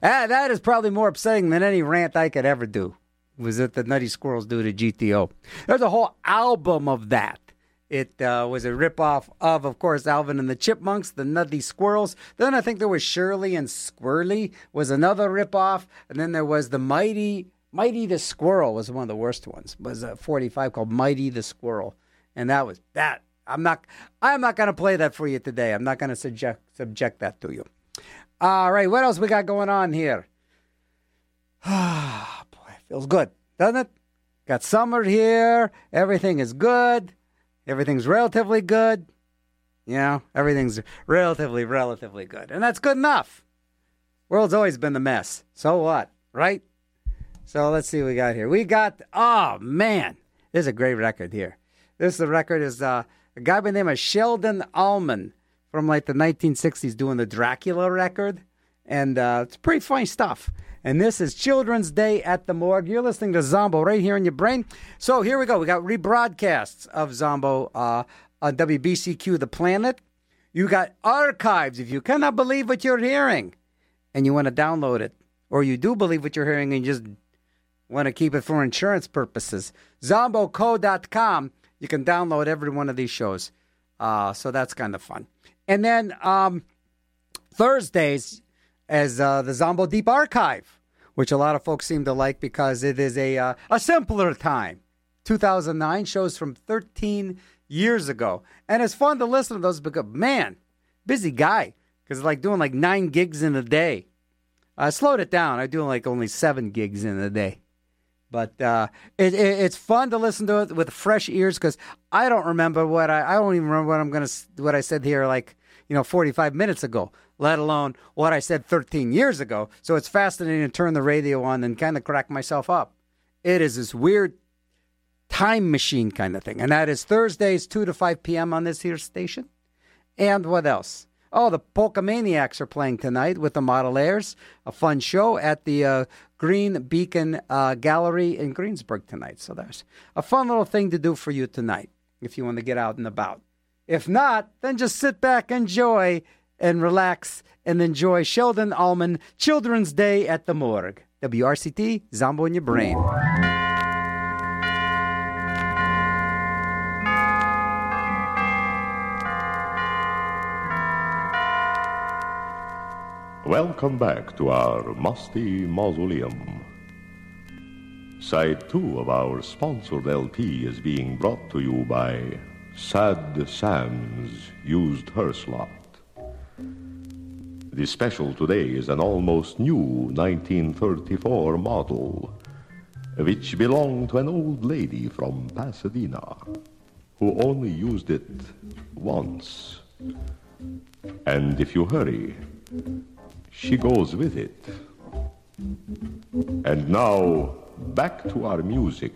ah, that is probably more upsetting than any rant I could ever do. Was it the Nutty Squirrels do to GTO? There's a whole album of that. It uh, was a ripoff of, of course, Alvin and the Chipmunks, the Nutty Squirrels. Then I think there was Shirley and Squirrely was another ripoff, and then there was the Mighty Mighty the Squirrel was one of the worst ones. Was a 45 called Mighty the Squirrel, and that was that. I'm not I'm not gonna play that for you today. I'm not gonna subject subject that to you. All right, what else we got going on here? Ah, boy, feels good, doesn't it? Got summer here. Everything is good. Everything's relatively good. You know, everything's relatively, relatively good. And that's good enough. World's always been the mess. So what, right? So let's see what we got here. We got, oh man, this is a great record here. This the record is uh, a guy by the name of Sheldon Allman from like the 1960s doing the Dracula record. And uh, it's pretty funny stuff. And this is Children's Day at the Morgue. You're listening to Zombo right here in your brain. So here we go. We got rebroadcasts of Zombo uh, on WBCQ The Planet. You got archives if you cannot believe what you're hearing and you want to download it, or you do believe what you're hearing and you just want to keep it for insurance purposes. Zomboco.com. You can download every one of these shows. Uh, so that's kind of fun. And then um, Thursdays, as uh, the Zombo Deep Archive, which a lot of folks seem to like because it is a uh, a simpler time. 2009 shows from 13 years ago, and it's fun to listen to those because man, busy guy because it's like doing like nine gigs in a day. I slowed it down. I do like only seven gigs in a day. But uh, it, it, it's fun to listen to it with fresh ears because I don't remember what I I don't even remember what I'm gonna what I said here like you know 45 minutes ago let alone what I said 13 years ago. So it's fascinating to turn the radio on and kind of crack myself up. It is this weird time machine kind of thing. And that is Thursdays, 2 to 5 p.m. on this here station. And what else? Oh, the Polka Maniacs are playing tonight with the Model Airs. A fun show at the uh, Green Beacon uh, Gallery in Greensburg tonight. So there's a fun little thing to do for you tonight if you want to get out and about. If not, then just sit back, enjoy, and relax and enjoy Sheldon Allman Children's Day at the Morgue. WRCT, Zombo in your brain. Welcome back to our musty mausoleum. Side 2 of our sponsored LP is being brought to you by Sad Sam's Used Hearse Lot. The special today is an almost new 1934 model, which belonged to an old lady from Pasadena who only used it once. And if you hurry, she goes with it. And now, back to our music.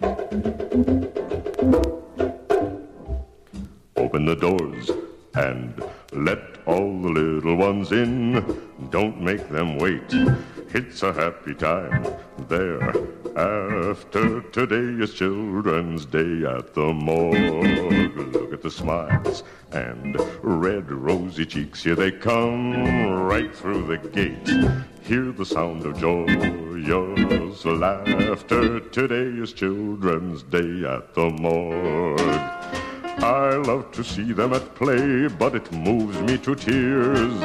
Open the doors and let all the little ones in. Don't make them wait. It's a happy time there. After today is Children's Day at the morgue. Look at the smiles and red rosy cheeks. Here they come right through the gate. Hear the sound of joyous laughter. Today is Children's Day at the morgue. I love to see them at play, but it moves me to tears.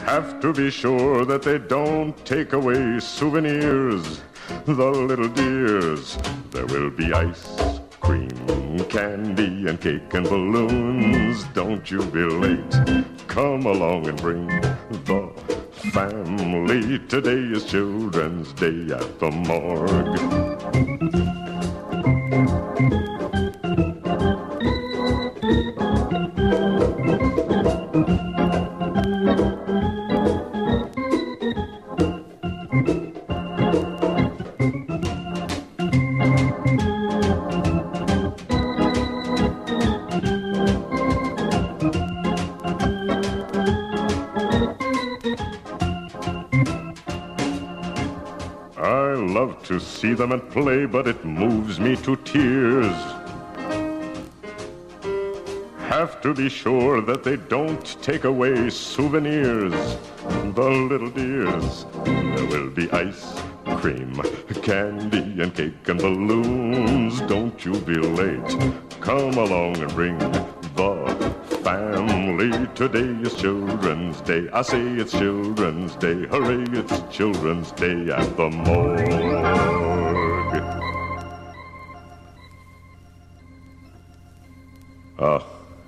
Have to be sure that they don't take away souvenirs. The little dears, there will be ice cream, candy, and cake and balloons. Don't you be late. Come along and bring the family. Today is Children's Day at the morgue. Them and play, but it moves me to tears. Have to be sure that they don't take away souvenirs. The little dears. There will be ice cream, candy, and cake and balloons. Don't you be late. Come along and bring the family. Today is Children's Day. I say it's Children's Day. Hooray, it's Children's Day at the morgue. Ah,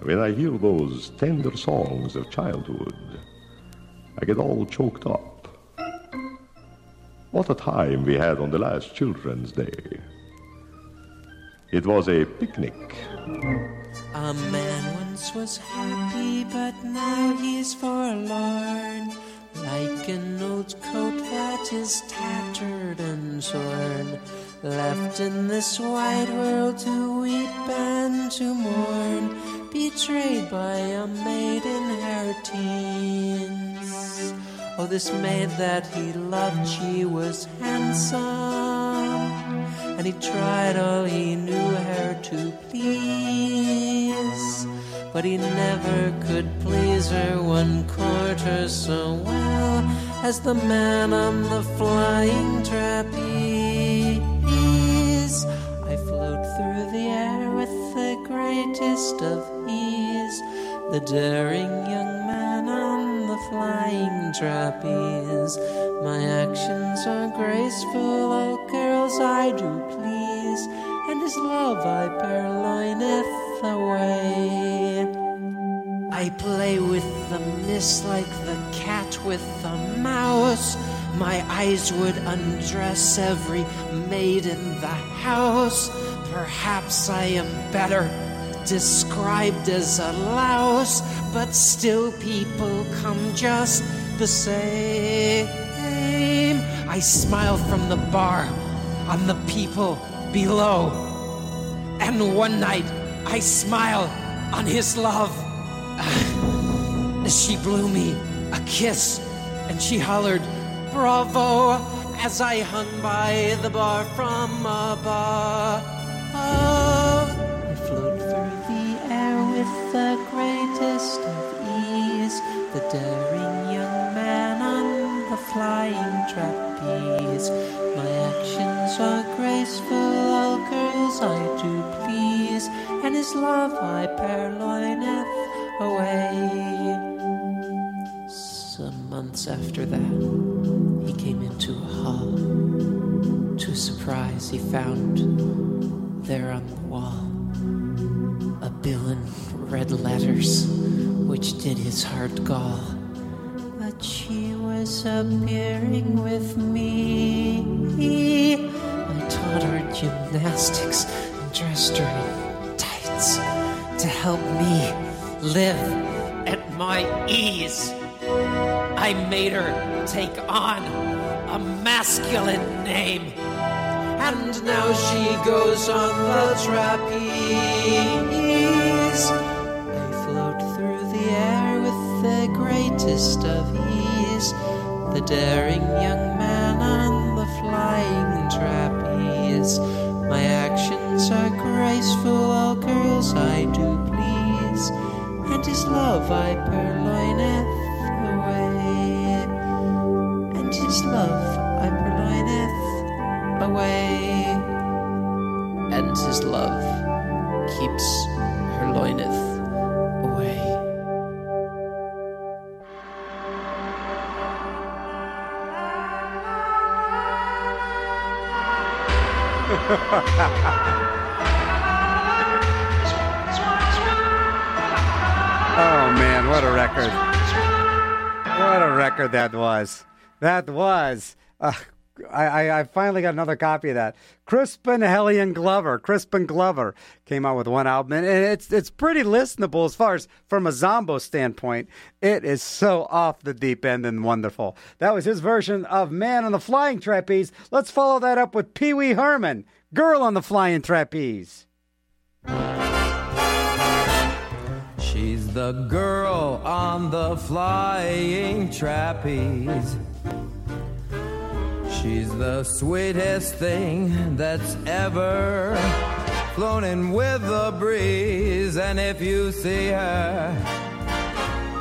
when I hear those tender songs of childhood, I get all choked up. What a time we had on the last Children's Day. It was a picnic. A man once was happy, but now he's forlorn. Like an old coat that is tattered and torn. Left in this wide world to weep and to mourn. Betrayed by a maid in her teens. Oh, this maid that he loved, she was handsome. And he tried all he knew her to please. But he never could please her one quarter so well as the man on the flying trapeze. I float through the air with the greatest of ease. The daring young man on the flying trapeze. My actions are graceful, oh girls I do please, and his love I purloineth away. I play with the mist like the cat with the mouse. My eyes would undress every maid in the house. Perhaps I am better described as a louse, but still people come just the same. I smile from the bar on the people below. And one night I smile on his love. As she blew me a kiss and she hollered, Bravo, as I hung by the bar from above. I float through the air with the greatest of ease. The daring young man on the flying trapeze. My actions are graceful, all girls I do please, and his love I purloineth away. Some months after that, he came into a hall. To his surprise, he found there on the wall a bill in red letters, which did his heart gall. But she was appearing with me. I taught her gymnastics and dressed her in tights to help me live at my ease. I made her take on a masculine name. And now she goes on the trapeze. I float through the air with the greatest of ease. The daring young man on the flying trapeze. My actions are graceful, all girls I do please. And his love I purloineth his love I purloineth away. And his love keeps her loineth away. Oh man, what a record! What a record that was. That was. Uh, I, I, finally got another copy of that. Crispin Hellion Glover, Crispin Glover came out with one album, and it's it's pretty listenable as far as from a Zombo standpoint. It is so off the deep end and wonderful. That was his version of Man on the Flying Trapeze. Let's follow that up with Pee Wee Herman, Girl on the Flying Trapeze. She's the girl on the flying trapeze. She's the sweetest thing that's ever flown in with the breeze. And if you see her,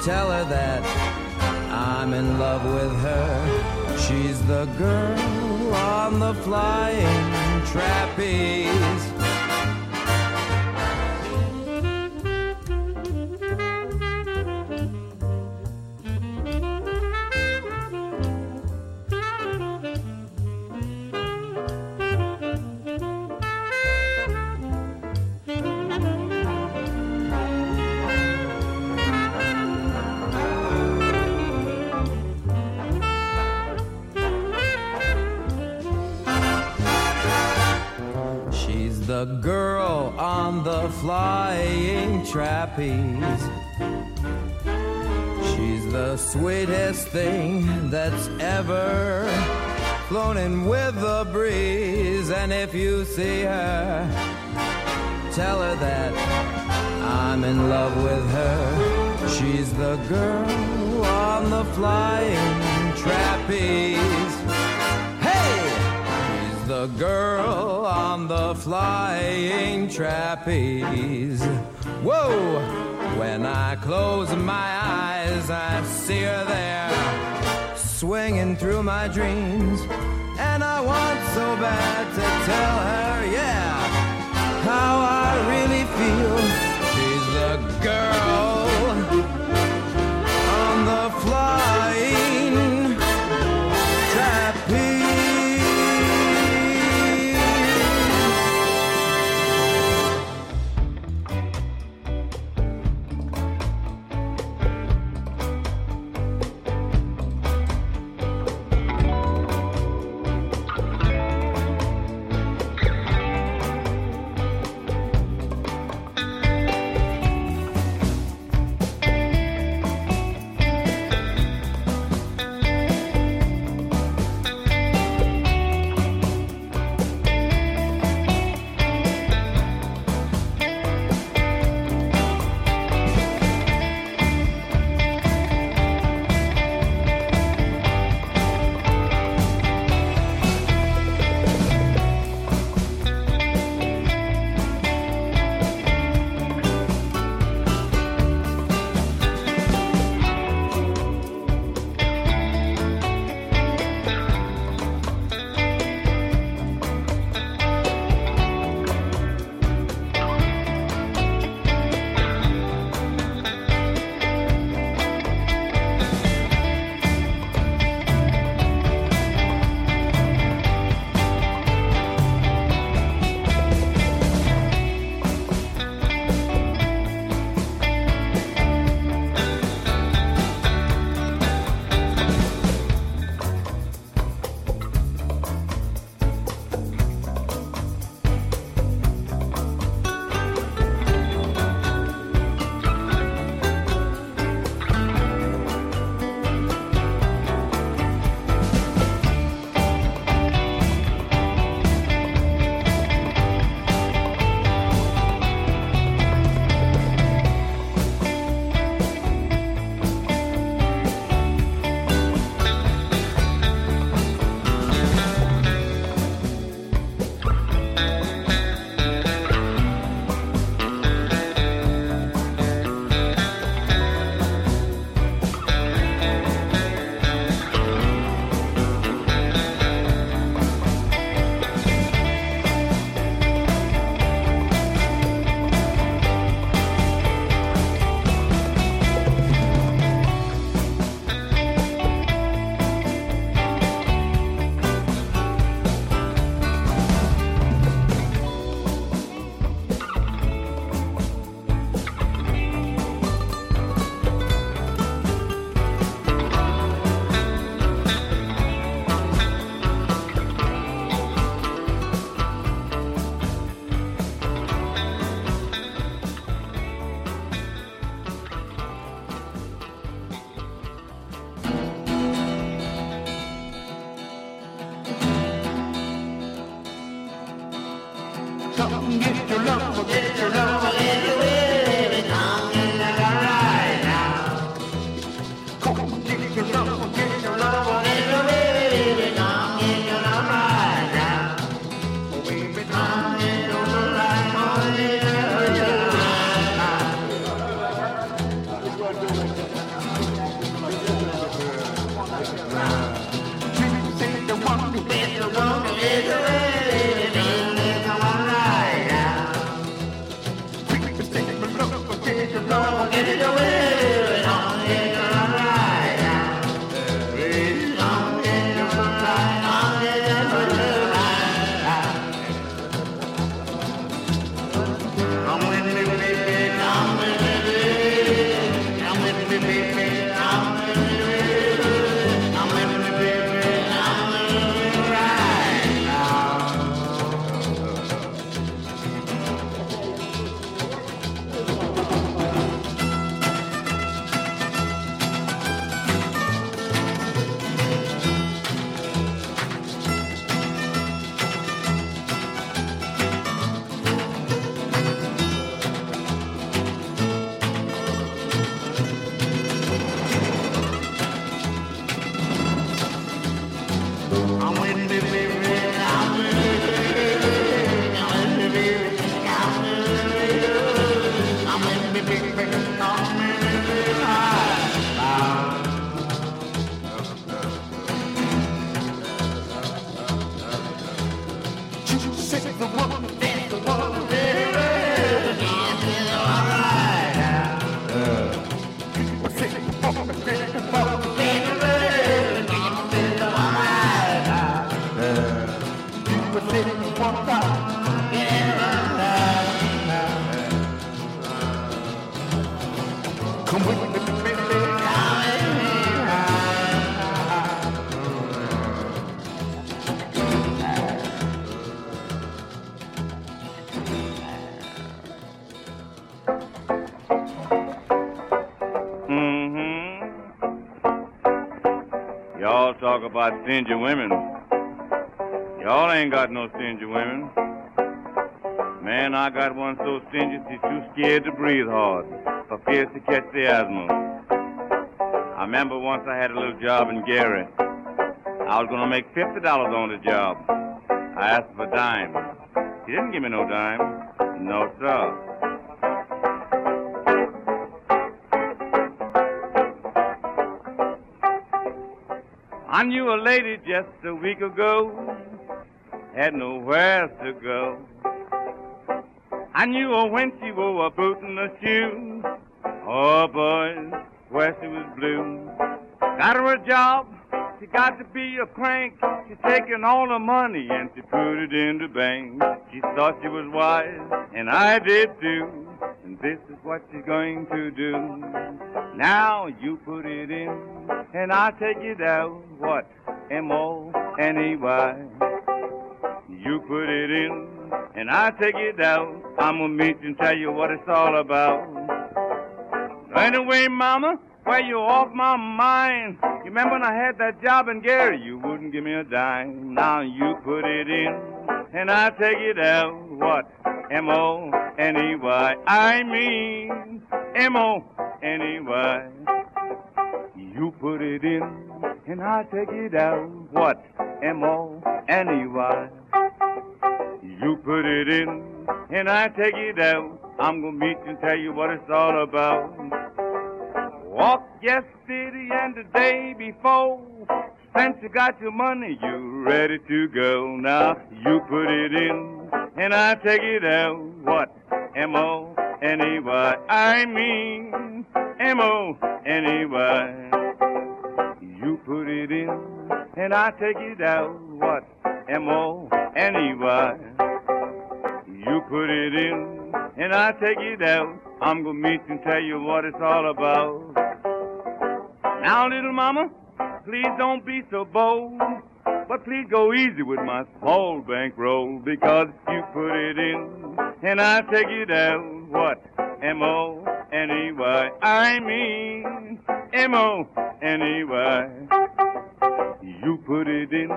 tell her that I'm in love with her. She's the girl on the flying trapeze. The girl on the flying trapeze. She's the sweetest thing that's ever flown in with the breeze. And if you see her, tell her that I'm in love with her. She's the girl on the flying trapeze. The girl on the flying trapeze. Whoa! When I close my eyes, I see her there, swinging through my dreams. And I want so bad to tell her, yeah, how I really feel. She's the girl on the flying about stingy women. Y'all ain't got no stingy women. Man, I got one so stingy she's too scared to breathe hard for fear to catch the asthma. I remember once I had a little job in Gary. I was gonna make fifty dollars on the job. I asked for a dime. He didn't give me no dime. No, sir. I knew a lady just a week ago, had nowhere to go. I knew her when she wore a boot and a shoe. Oh, boy, where she was blue. Got her a job, she got to be a crank. She taking all the money and she put it in the bank. She thought she was wise, and I did too. And this is what she's going to do. Now you put it in, and I take it out. What? M-O-N-E-Y. You put it in, and I take it out. I'm gonna meet you and tell you what it's all about. Anyway, mama, why you off my mind? You remember when I had that job in Gary? You wouldn't give me a dime. Now you put it in, and I take it out. What? M-O-N-E-Y. I mean M-O-N-E-Y. You put it in, and I take it out. What? M-O-N-E-Y. You put it in, and I take it out. I'm gonna meet you and tell you what it's all about. Walk yesterday and the day before. Since you got your money, you ready to go. Now you put it in, and I take it out. What? M-O-N-E-Y. I mean M-O-N-E-Y. You put it in, and I take it out. What? M-O-N-E-Y. You put it in, and I take it out. I'm gonna meet you and tell you what it's all about. Now, little mama, please don't be so bold. But please go easy with my small bankroll because you put it in and I take it out. What? M-O-N-E-Y. I mean M-O-N-E-Y. You put it in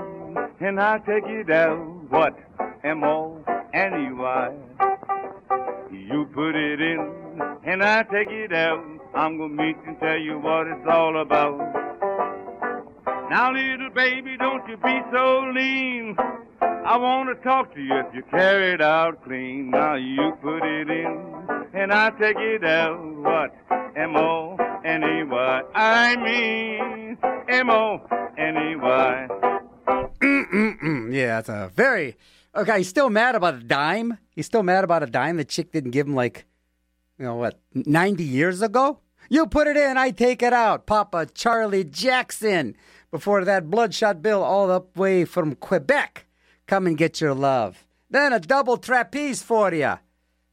and I take it out. What? M-O-N-E-Y. You put it in and I take it out. I'm gonna meet and tell you what it's all about. Now, little baby, don't you be so lean. I want to talk to you if you carry it out clean. Now you put it in, and I take it out. What? M-O-N-E-Y. I mean M-O-N-E-Y. Mm-mm-mm. Yeah, that's a very. Okay, he's still mad about a dime. He's still mad about a dime the chick didn't give him, like, you know what, 90 years ago? You put it in, I take it out. Papa Charlie Jackson. Before that, Bloodshot Bill, all the way from Quebec. Come and get your love. Then a double trapeze for you.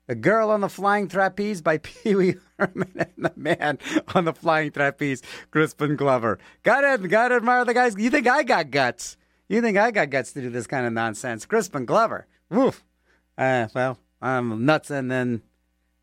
The Girl on the Flying Trapeze by Pee Wee Herman and the Man on the Flying Trapeze, Crispin Glover. Gotta, gotta admire the guys. You think I got guts? You think I got guts to do this kind of nonsense? Crispin Glover. Woof. Uh, well, I'm nuts and then,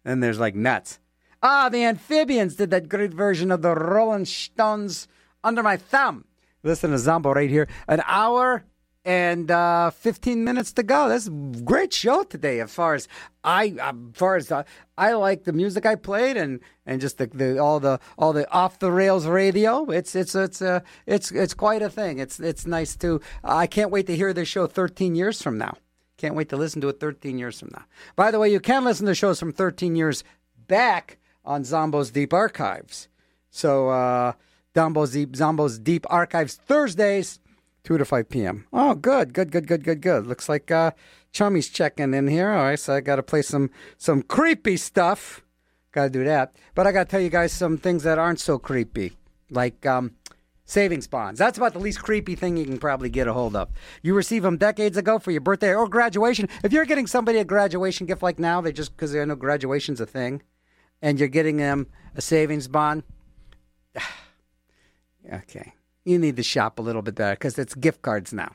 then there's like nuts. Ah, the Amphibians did that great version of the Rolling Stones under my thumb. Listen to Zombo right here. An hour and uh, 15 minutes to go. That's a great show today. As far as I, as far as uh, I like the music I played and and just the, the all the all the off the rails radio. It's it's it's uh, it's it's quite a thing. It's it's nice to. I can't wait to hear this show 13 years from now. Can't wait to listen to it 13 years from now. By the way, you can listen to shows from 13 years back on Zombo's Deep Archives. So Zombo's Deep Zombo's Deep Archives Thursdays. 2 to 5 p.m. Oh, good, good, good, good, good, good. Looks like uh, Chummy's checking in here. All right, so I got to play some some creepy stuff. Got to do that. But I got to tell you guys some things that aren't so creepy, like um, savings bonds. That's about the least creepy thing you can probably get a hold of. You receive them decades ago for your birthday or graduation. If you're getting somebody a graduation gift like now, they just because they know graduation's a thing, and you're getting them a savings bond. Okay you need to shop a little bit better because it's gift cards now.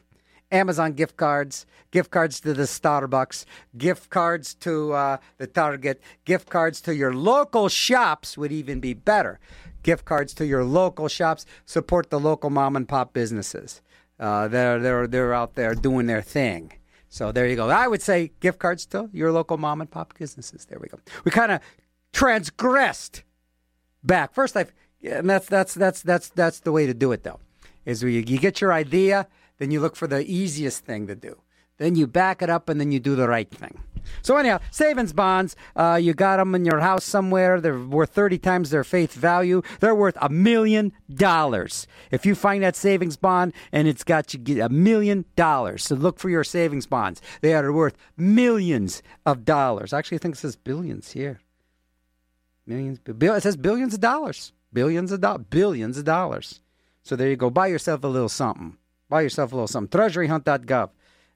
Amazon gift cards, gift cards to the Starbucks, gift cards to uh, the Target, gift cards to your local shops would even be better. Gift cards to your local shops. Support the local mom and pop businesses. Uh, they're they're they're out there doing their thing. So there you go. I would say gift cards to your local mom and pop businesses. There we go. We kind of transgressed back. First, I've and that's that's that's that's that's the way to do it though. Is where you, you get your idea, then you look for the easiest thing to do. Then you back it up, and then you do the right thing. So anyhow, savings bonds, uh, you got them in your house somewhere. They're worth 30 times their face value. They're worth a million dollars. If you find that savings bond and it's got you a million dollars, so look for your savings bonds. They are worth millions of dollars. Actually, I think it says billions here. Millions. It says billions of dollars. Billions of dollars. Billions of dollars. So there you go. Buy yourself a little something. Buy yourself a little something. TreasuryHunt.gov.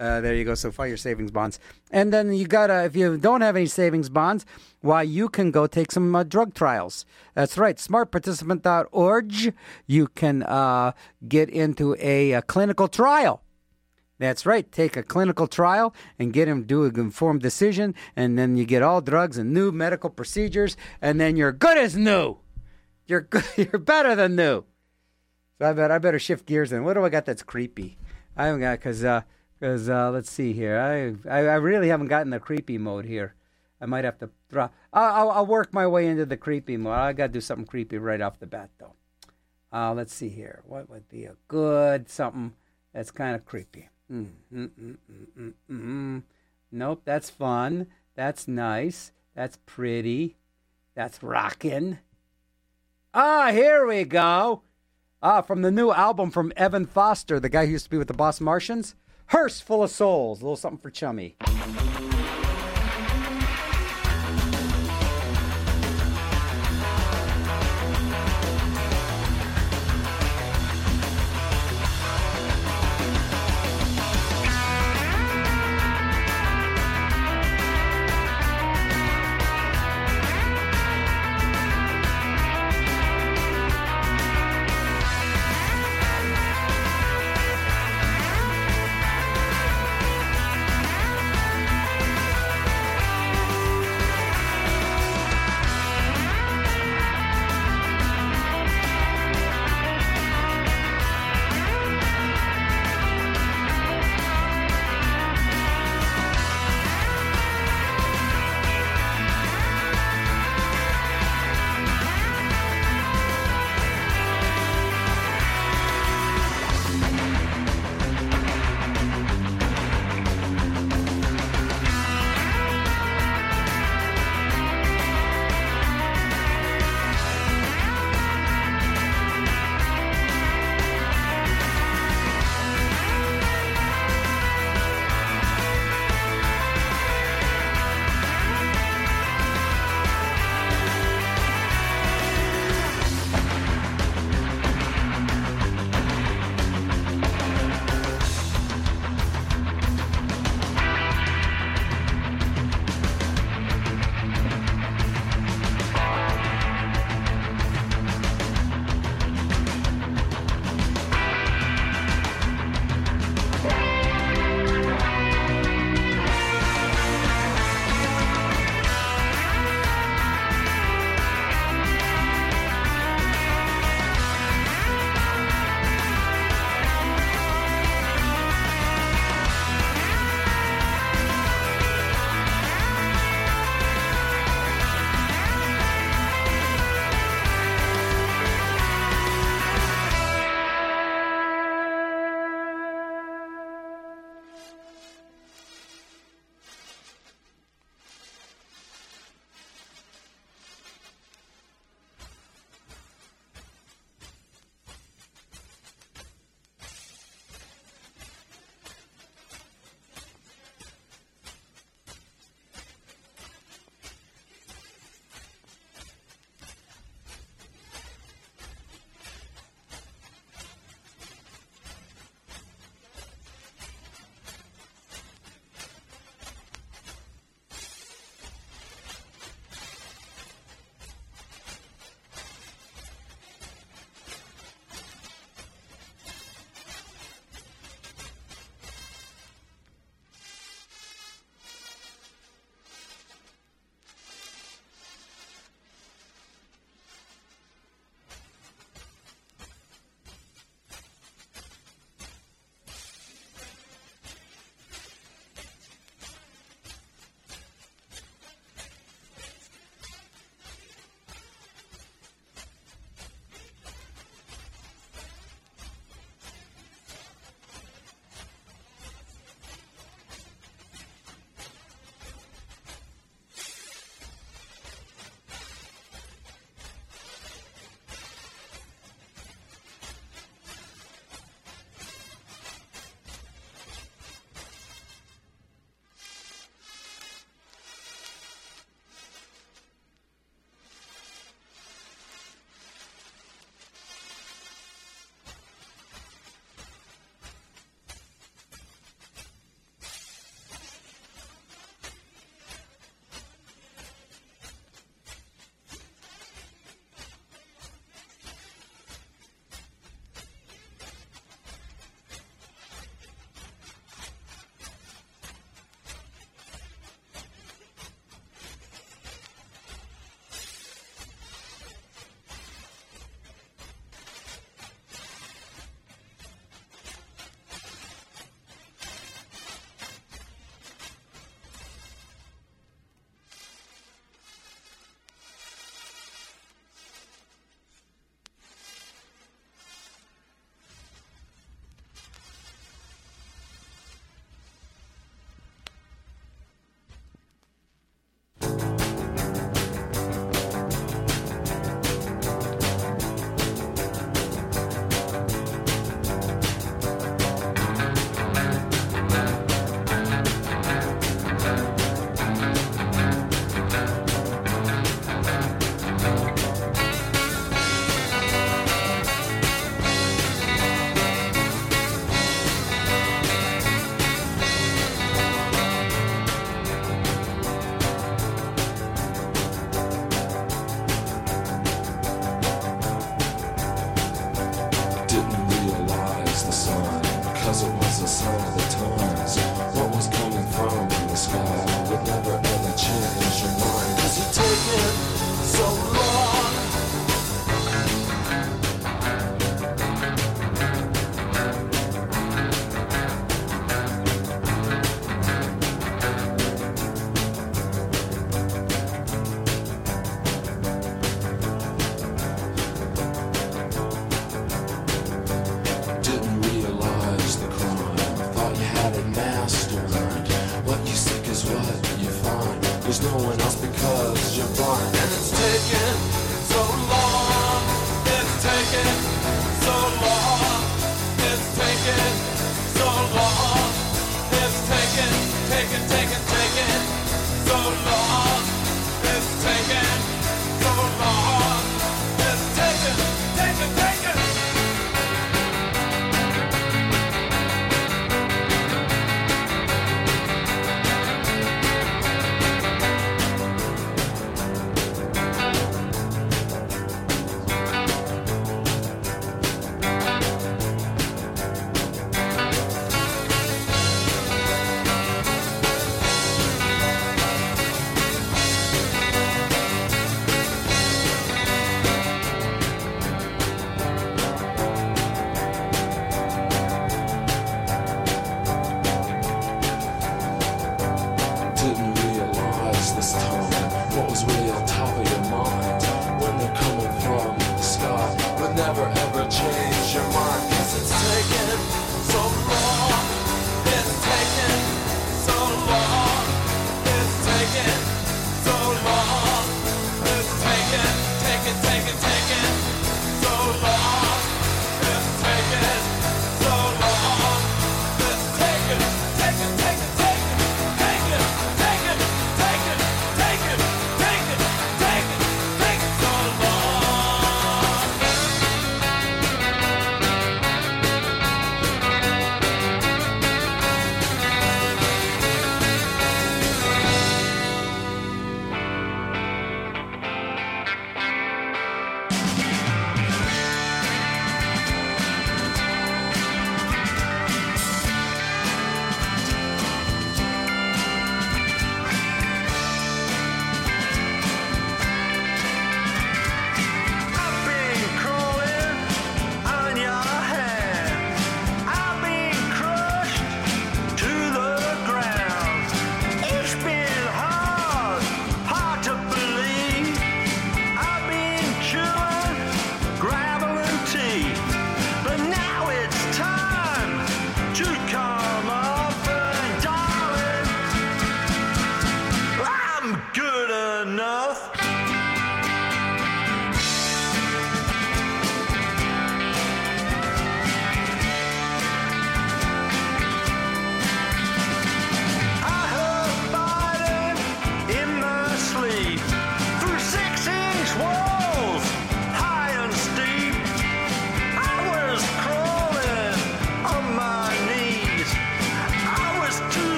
Uh, there you go. So your savings bonds, and then you gotta. If you don't have any savings bonds, why you can go take some uh, drug trials. That's right. SmartParticipant.org. You can uh, get into a, a clinical trial. That's right. Take a clinical trial and get him do an informed decision, and then you get all drugs and new medical procedures, and then you're good as new. You're you're better than new. So I bet I better shift gears. And what do I got that's creepy? I haven't got because because uh, uh, let's see here. I, I I really haven't gotten the creepy mode here. I might have to draw. I'll, I'll, I'll work my way into the creepy mode. I got to do something creepy right off the bat though. Uh, let's see here. What would be a good something that's kind of creepy? Mm, mm, mm. Nope, that's fun. That's nice. That's pretty. That's rockin'. Ah, here we go. Ah, from the new album from Evan Foster, the guy who used to be with the Boss Martians. Hearse Full of Souls. A little something for Chummy.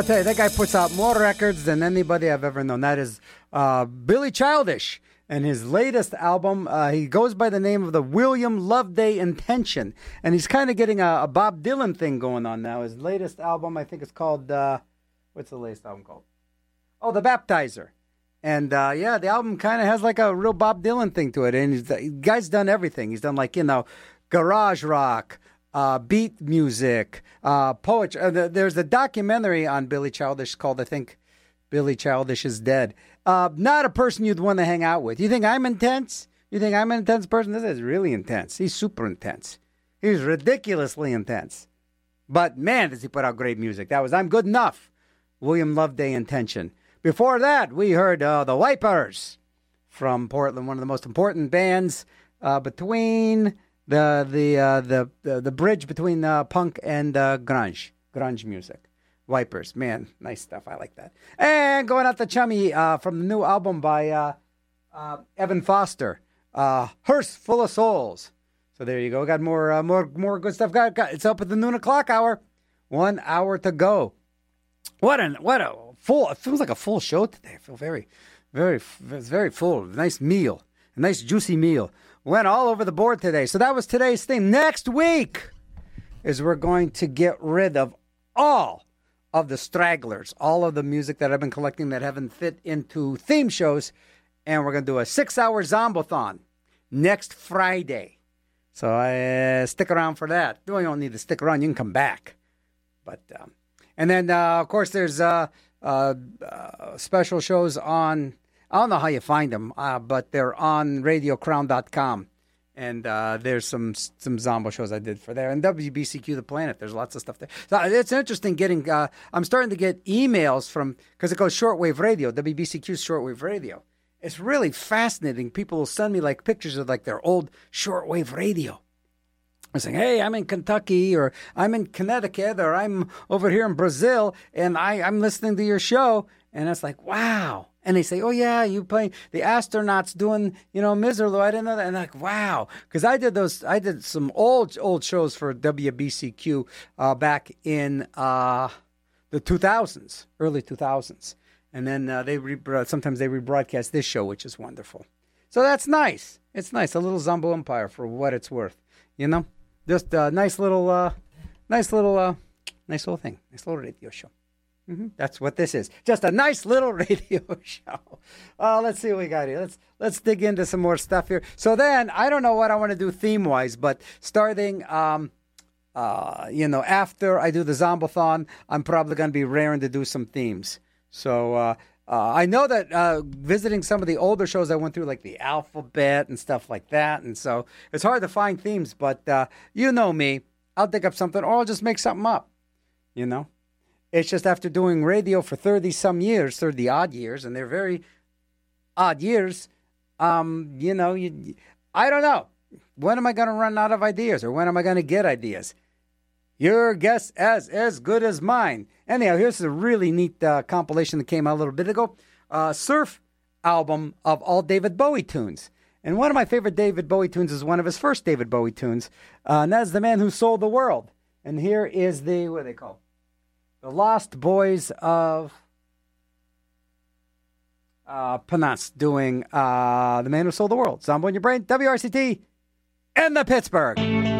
I'll tell you, that guy puts out more records than anybody I've ever known. That is uh, Billy Childish. And his latest album, uh, he goes by the name of the William Loveday Intention. And he's kind of getting a, a Bob Dylan thing going on now. His latest album, I think it's called, uh, what's the latest album called? Oh, The Baptizer. And uh, yeah, the album kind of has like a real Bob Dylan thing to it. And he's, the guy's done everything. He's done like, you know, garage rock, uh, beat music, uh, poetry. Uh, the, there's a documentary on Billy Childish called, I think, Billy Childish is Dead. Uh, not a person you'd want to hang out with. You think I'm intense? You think I'm an intense person? This is really intense. He's super intense. He's ridiculously intense. But man, does he put out great music. That was I'm Good Enough. William Loveday Intention. Before that, we heard uh, the Wipers from Portland, one of the most important bands uh, between the the, uh, the the the bridge between uh, punk and uh, grunge, grunge music. Wipers, man, nice stuff. I like that. And going out to Chummy uh, from the new album by uh, uh, Evan Foster, uh, Hearse Full of Souls. So there you go. Got more more more good stuff. Got, got it's up at the noon o'clock hour. One hour to go. What an what a full. It feels like a full show today. I feel very, very, very full. Nice meal, a nice juicy meal. Went all over the board today. So that was today's theme. Next week is we're going to get rid of all of the stragglers, all of the music that I've been collecting that haven't fit into theme shows, and we're going to do a six-hour zombothon next Friday. So uh, stick around for that. You don't need to stick around; you can come back. But um, and then uh, of course there's uh, uh, uh, special shows on. I don't know how you find them, uh, but they're on RadioCrown.com. And uh, there's some some Zombo shows I did for there, and WBCQ The Planet. There's lots of stuff there. So it's interesting getting. Uh, I'm starting to get emails from because it goes shortwave radio. WBCQ's shortwave radio. It's really fascinating. People will send me like pictures of like their old shortwave radio. I'm saying, hey, I'm in Kentucky or I'm in Connecticut or I'm over here in Brazil and I, I'm listening to your show. And it's like, wow. And they say, oh, yeah, you play the astronauts doing, you know, Miserlou. I didn't know that. And like, wow. Because I did those, I did some old, old shows for WBCQ uh, back in uh, the 2000s, early 2000s. And then uh, they re- sometimes they rebroadcast this show, which is wonderful. So that's nice. It's nice. A little Zombo Empire for what it's worth, you know? Just a nice little, uh, nice little, uh, nice little thing. Nice little radio show. Mm-hmm. That's what this is. Just a nice little radio show. Uh, let's see what we got here. Let's let's dig into some more stuff here. So then, I don't know what I want to do theme wise, but starting, um, uh, you know, after I do the Zombothon, I'm probably going to be raring to do some themes. So uh, uh, I know that uh, visiting some of the older shows I went through, like the alphabet and stuff like that, and so it's hard to find themes. But uh, you know me, I'll dig up something, or I'll just make something up. You know, it's just after doing radio for thirty some years, thirty odd years, and they're very odd years. Um, you know, you, I don't know. When am I going to run out of ideas, or when am I going to get ideas? Your guess as as good as mine. Anyhow, here's a really neat uh, compilation that came out a little bit ago. Uh, surf album of all David Bowie tunes. And one of my favorite David Bowie tunes is one of his first David Bowie tunes, uh, and that's The Man Who Sold the World. And here is the, what are they called? The Lost Boys of uh, Panas doing uh, The Man Who Sold the World. Zombo in your brain, WRCT, and the Pittsburgh.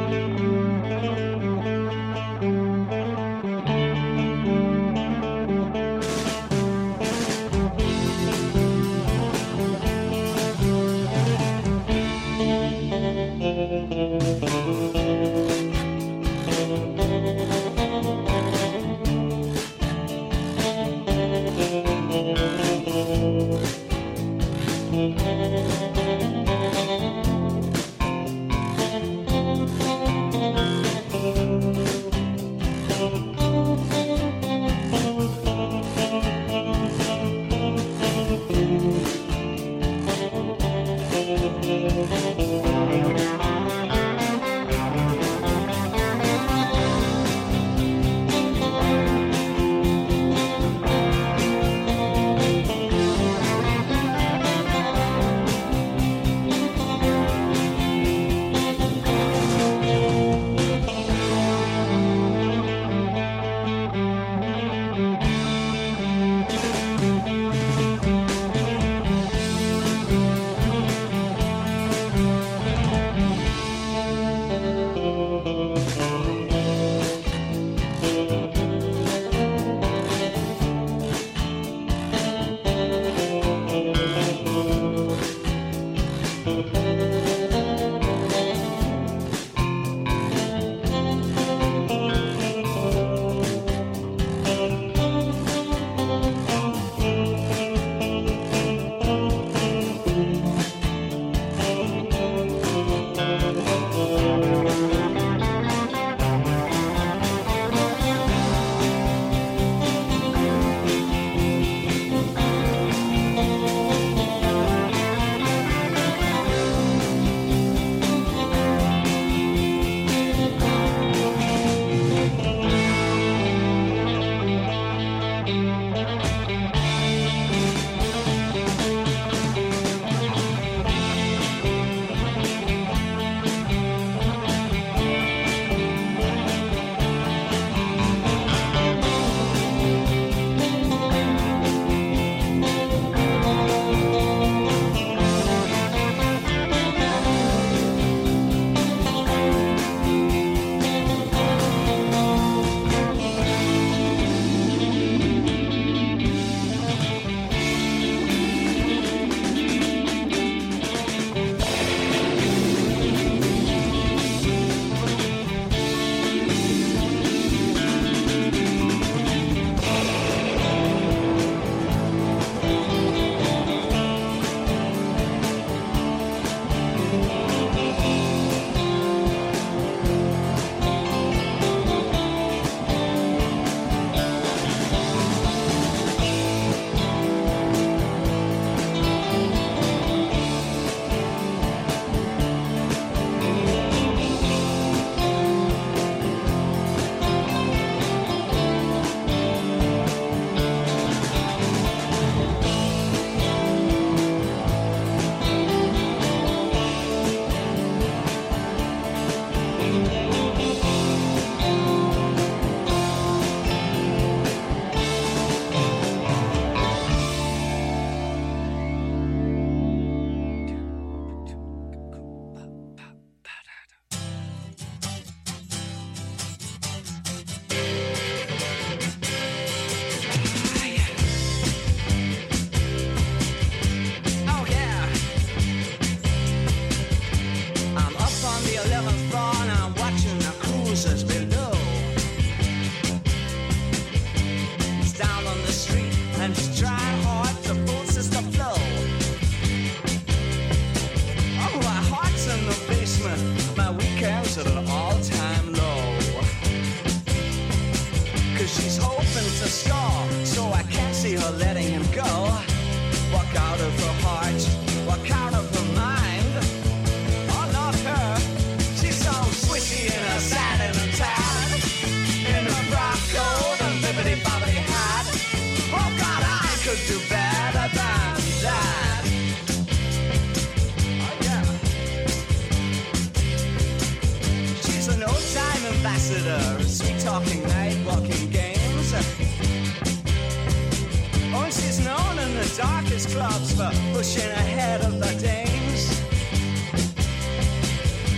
pushing ahead of the dames,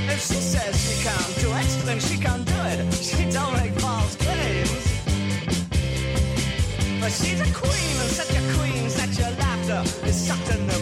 If she says she can't do it, then she can't do it. She don't make false claims. But she's a queen, and such a queen, that your laughter is sucked in the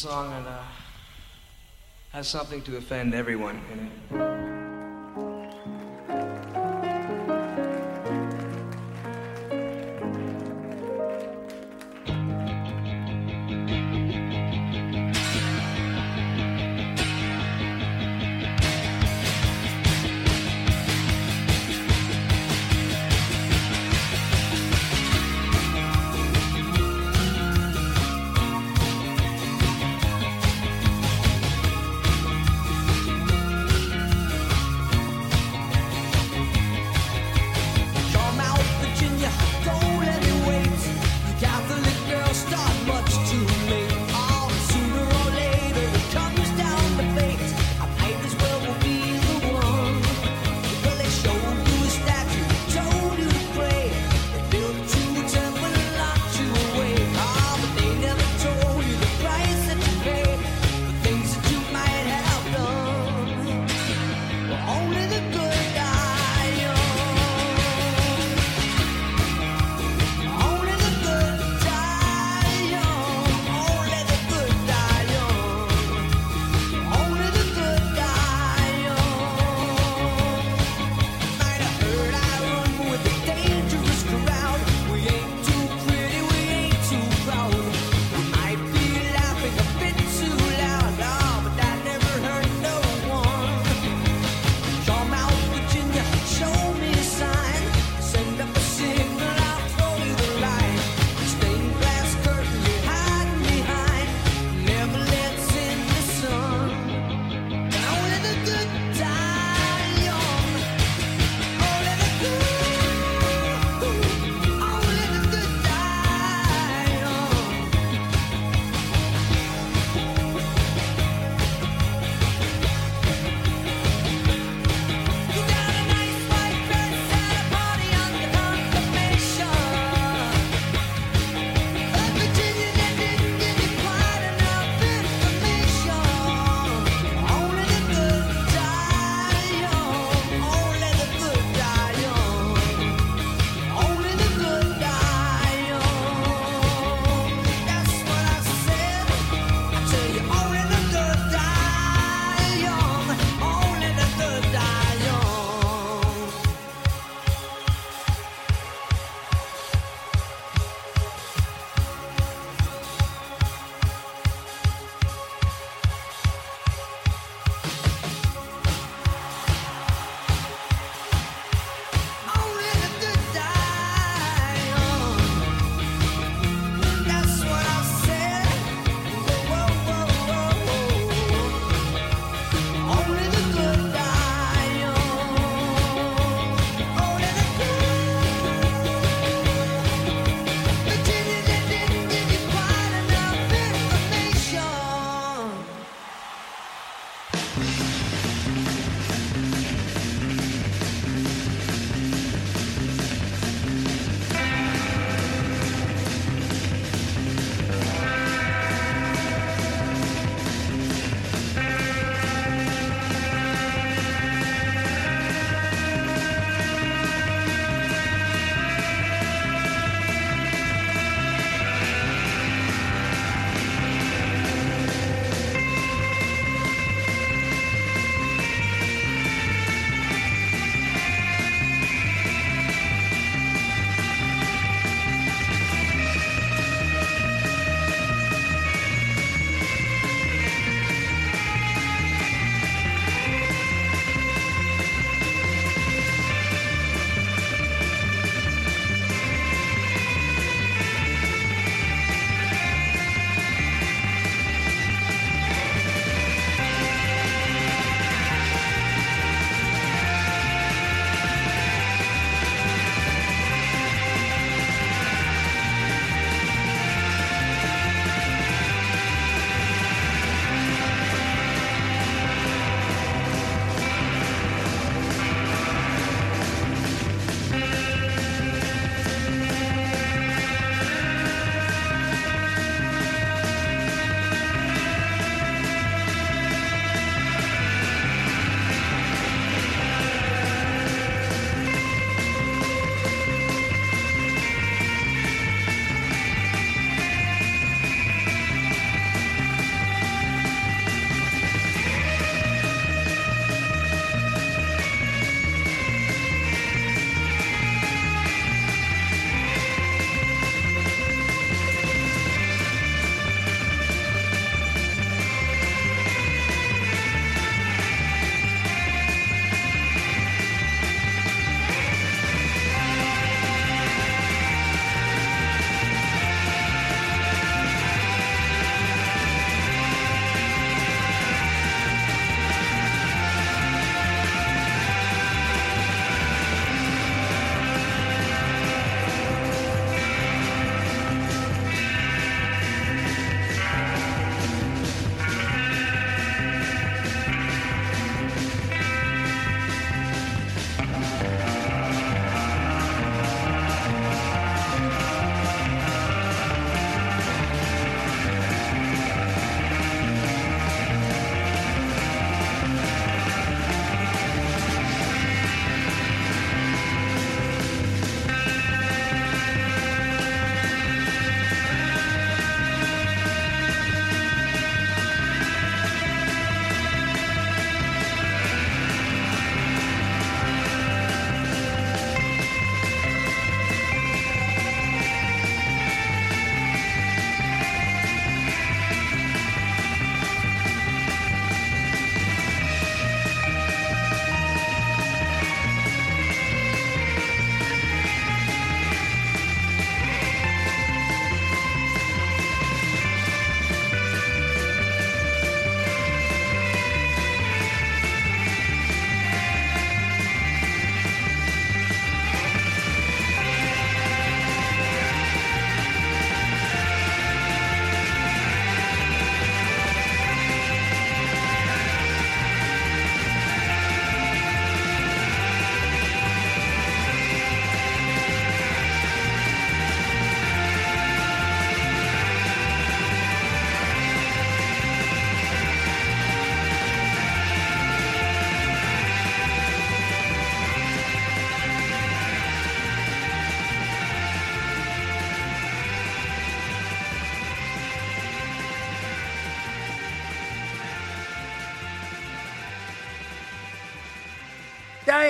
song that uh, has something to offend everyone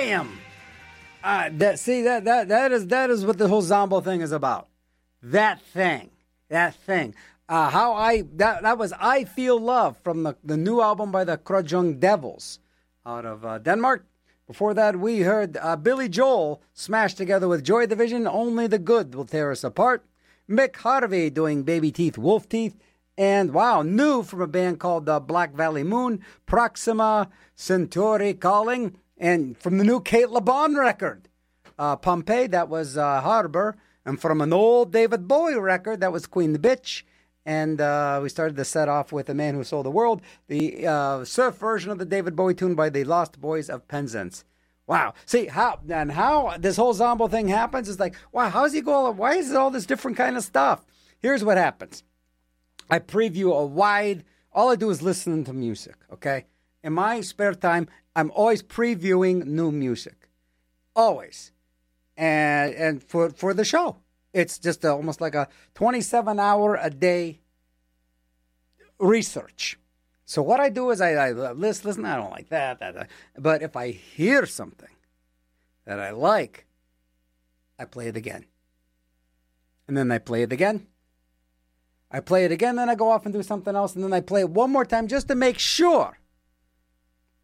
damn. Uh, that see that that that is that is what the whole Zombo thing is about. That thing, that thing. Uh, how I that that was I Feel Love from the the new album by the Krojung Devils out of uh, Denmark. Before that, we heard uh, Billy Joel smashed together with Joy Division. Only the good will tear us apart. Mick Harvey doing Baby Teeth, Wolf Teeth. And wow, new from a band called uh, Black Valley Moon, Proxima Centauri Calling, and from the new Cate Le Bon record, uh, Pompeii, that was uh, Harbor, and from an old David Bowie record, that was Queen the Bitch. And uh, we started the set off with The Man Who Sold the World, the uh, surf version of the David Bowie tune by the Lost Boys of Penzance. Wow. See how and how this whole Zombo thing happens is like, wow, how's he going? Why is it all this different kind of stuff? Here's what happens. I preview a wide. All I do is listen to music. Okay. In my spare time, I'm always previewing new music, always, and and for for the show, it's just a, almost like a 27 hour a day research. So what I do is I, I listen, listen. I don't like that, that, that. But if I hear something that I like, I play it again, and then I play it again. I play it again, then I go off and do something else, and then I play it one more time just to make sure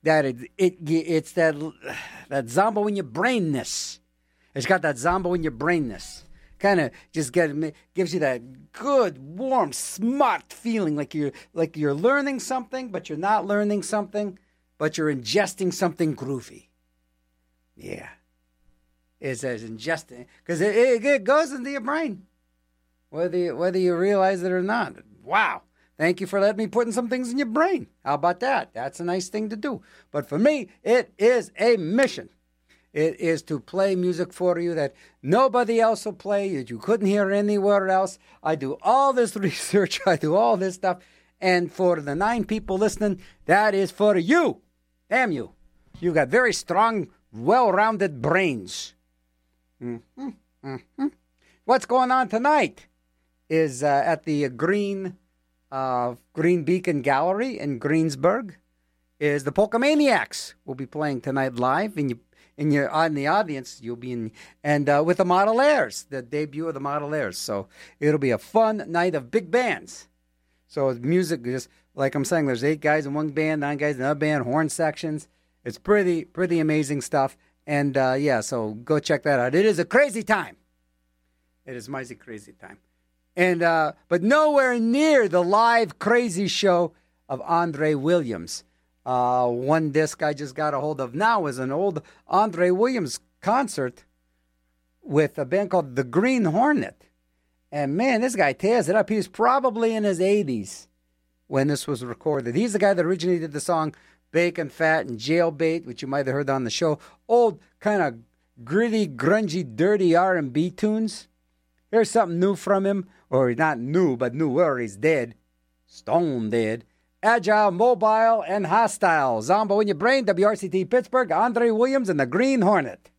that it, it it's that that zombo in your brainness. It's got that zombo in your brainness. Kind of just get gives you that good, warm, smart feeling like you're like you're learning something, but you're not learning something, but you're ingesting something groovy. Yeah, it's as ingesting because it, it, it goes into your brain, whether you, whether you realize it or not. Wow. Thank you for letting me putting some things in your brain. How about that? That's a nice thing to do. But for me, it is a mission. It is to play music for you that nobody else will play, that you couldn't hear anywhere else. I do all this research, I do all this stuff. And for the nine people listening, that is for you. Damn you. You've got very strong, well rounded brains. Mm-hmm, mm-hmm. What's going on tonight is uh, at the Green uh, Green Beacon Gallery in Greensburg is the Polkamaniacs. We'll be playing tonight live, and you in your in the audience you'll be in and uh, with the Model Airs, the debut of the Model Airs. So it'll be a fun night of big bands. So music, just like I'm saying, there's eight guys in one band, nine guys in another band, horn sections. It's pretty pretty amazing stuff. And uh, yeah, so go check that out. It is a crazy time. It is mighty crazy time and uh, but nowhere near the live crazy show of Andre Williams. Uh, one disc I just got a hold of now is an old Andre Williams concert with a band called the Green Hornet. And man, this guy tears it up. He's probably in his 80s when this was recorded. He's the guy that originated the song Bacon Fat and Jailbait, which you might have heard on the show. Old kind of gritty, grungy, dirty R&B tunes. Here's something new from him or not new, but new newer. He's dead, stone dead. Agile, mobile, and hostile. Zombo in your brain. WRCT Pittsburgh. Andre Williams and the Green Hornet.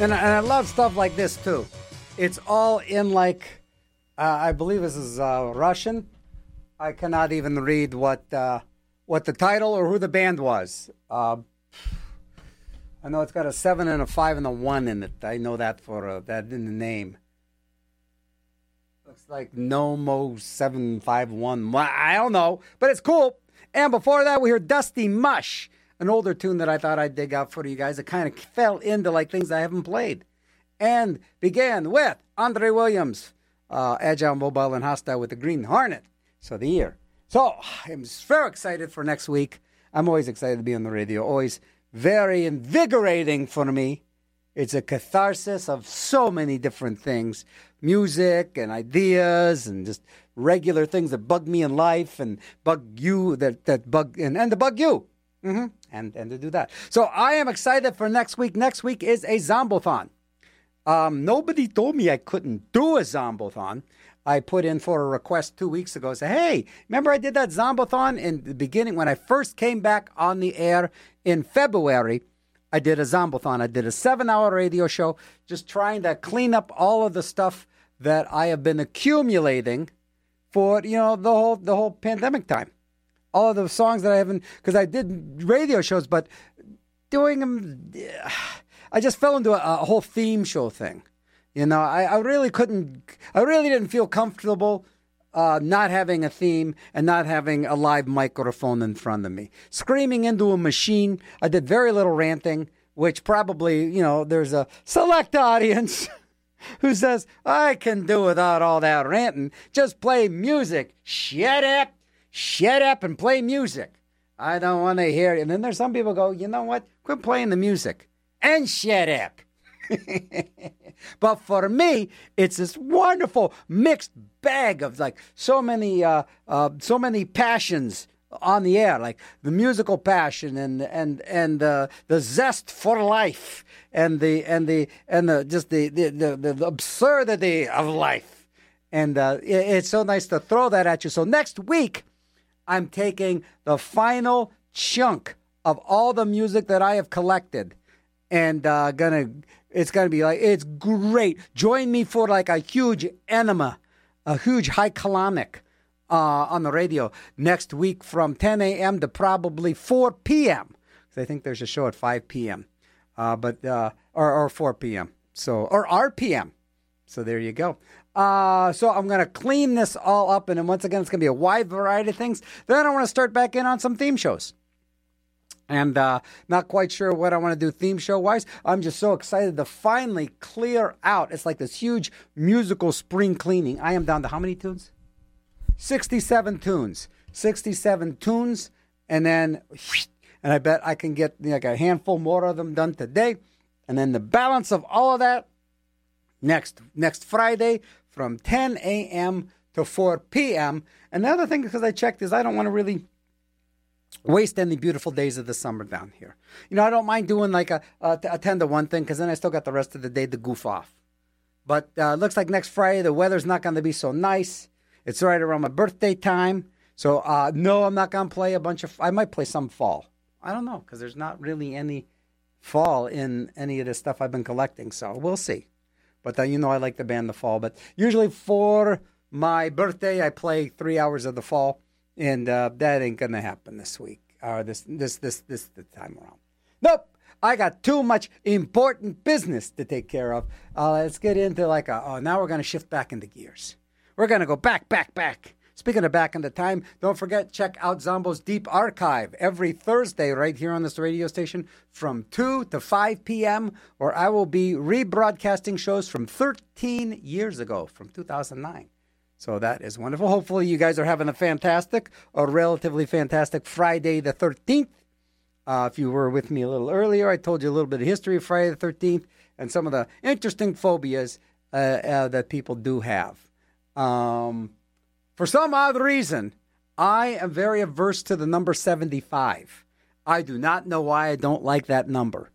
And, I- and I love stuff like this too. It's all in like, uh, I believe this is uh, Russian. I cannot even read what uh, what the title or who the band was. Uh, I know it's got a seven and a five and a one in it. I know that for uh, that in the name. Looks like Nomo seven five one. I don't know, but it's cool. And before that, we heard Dusty Mush, an older tune that I thought I'd dig out for you guys. It kind of fell into like things I haven't played, and began with Andre Williams, uh, Agile, Mobile, and Hostile with the Green Hornet. So the year. So I'm very excited for next week. I'm always excited to be on the radio. Always very invigorating for me. It's a catharsis of so many different things music and ideas and just regular things that bug me in life and bug you that, that bug and, and to bug you. hmm And, and to do that. So I am excited for next week. Next week is a Zombothon. Um, nobody told me I couldn't do a Zombothon. I put in for a request two weeks ago. Say, hey, remember I did that Zombothon in the beginning when I first came back on the air in February. I did a Zombothon. I did a seven-hour radio show, just trying to clean up all of the stuff that I have been accumulating for you know the whole the whole pandemic time. All of the songs that I haven't because I did radio shows, but doing them, I just fell into a, a whole theme show thing. You know, I, I really couldn't, I really didn't feel comfortable uh, not having a theme and not having a live microphone in front of me. Screaming into a machine. I did very little ranting, which probably, you know, there's a select audience who says, I can do without all that ranting. Just play music. Shut up, shut up and play music. I don't want to hear it. And then there's some people go, you know what? Quit playing the music and shut up. but for me, it's this wonderful mixed bag of like so many, uh, uh, so many passions on the air, like the musical passion and and and uh, the zest for life, and the and the and the just the the the, the absurdity of life, and uh, it- it's so nice to throw that at you. So next week, I'm taking the final chunk of all the music that I have collected and uh, gonna it's gonna be like it's great. Join me for like a huge enema, a huge high colonic uh, on the radio next week from 10 a.m. to probably 4 p.m. I think there's a show at 5 p.m. Uh, but uh, or, or 4 p.m. So or RPM. So there you go. Uh, so I'm gonna clean this all up, and then once again, it's gonna be a wide variety of things. Then I want to start back in on some theme shows and uh, not quite sure what I want to do theme show wise. I'm just so excited to finally clear out. It's like this huge musical spring cleaning. I am down to how many tunes? 67 tunes. 67 tunes, and then, and I bet I can get like a handful more of them done today. And then the balance of all of that next next Friday from 10 a.m. to 4 p.m. And the other thing, because I checked, is I don't want to really waste any beautiful days of the summer down here. You know, I don't mind doing like a, a, a 10 to 1 thing because then I still got the rest of the day to goof off. But uh, looks like next Friday the weather's not going to be so nice. It's right around my birthday time. So, uh, no, I'm not going to play a bunch of, I might play some fall. I don't know because there's not really any fall in any of the stuff I've been collecting. So we'll see. But uh, you know, I like the band The Fall. But usually for my birthday, I play three hours of The Fall, and uh, that ain't gonna happen this week or this this this this the time around. Nope. I got too much important business to take care of. Uh, let's get into like a, oh, now we're going to shift back into gears. We're going to go back, back, back. Speaking of back in the time, don't forget, check out Zombo's Deep Archive every Thursday right here on this radio station from 2 to 5 p.m., where I will be rebroadcasting shows from 13 years ago, from 2009. So that is wonderful. Hopefully, you guys are having a fantastic or relatively fantastic Friday the 13th. Uh, if you were with me a little earlier, I told you a little bit of history of Friday the 13th and some of the interesting phobias uh, uh, that people do have. Um, for some odd reason, I am very averse to the number 75. I do not know why I don't like that number.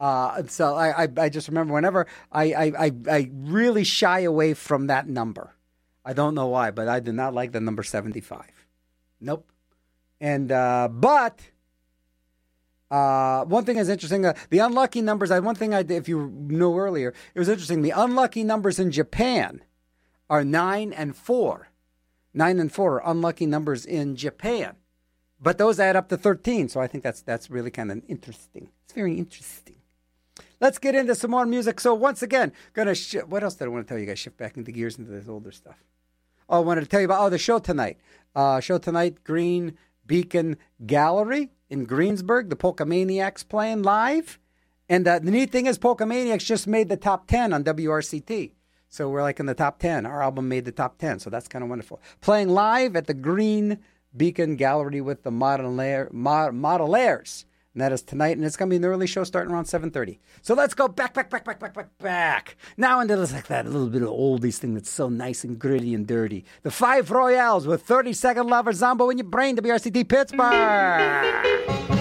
Uh, so I, I, I, just remember whenever I, I, I, really shy away from that number. I don't know why, but I do not like the number 75. Nope. And, uh, but, uh, one thing is interesting, uh, the unlucky numbers, I, one thing I, if you know earlier, it was interesting. The unlucky numbers in Japan are nine and four. Nine and four are unlucky numbers in Japan, but those add up to 13. So I think that's that's really kind of interesting. It's very interesting. Let's get into some more music. So once again, gonna sh- what else did I want to tell you guys? Shift back into gears into this older stuff. Oh, I wanted to tell you about oh the show tonight. Uh, show tonight, Green Beacon Gallery in Greensburg. The Polka Maniacs playing live, and uh, the neat thing is Polka Maniacs just made the top ten on WRCT. So we're like in the top 10. Our album made the top 10. So that's kind of wonderful. Playing live at the Green Beacon Gallery with the Modelair, Mod, Layers, And that is tonight. And it's going to be an early show starting around 7.30. So let's go back, back, back, back, back, back, back. Now into this, like that little bit of oldies thing that's so nice and gritty and dirty. The Five Royales with 30 Second Lover Zombo in your brain to Pittsburgh.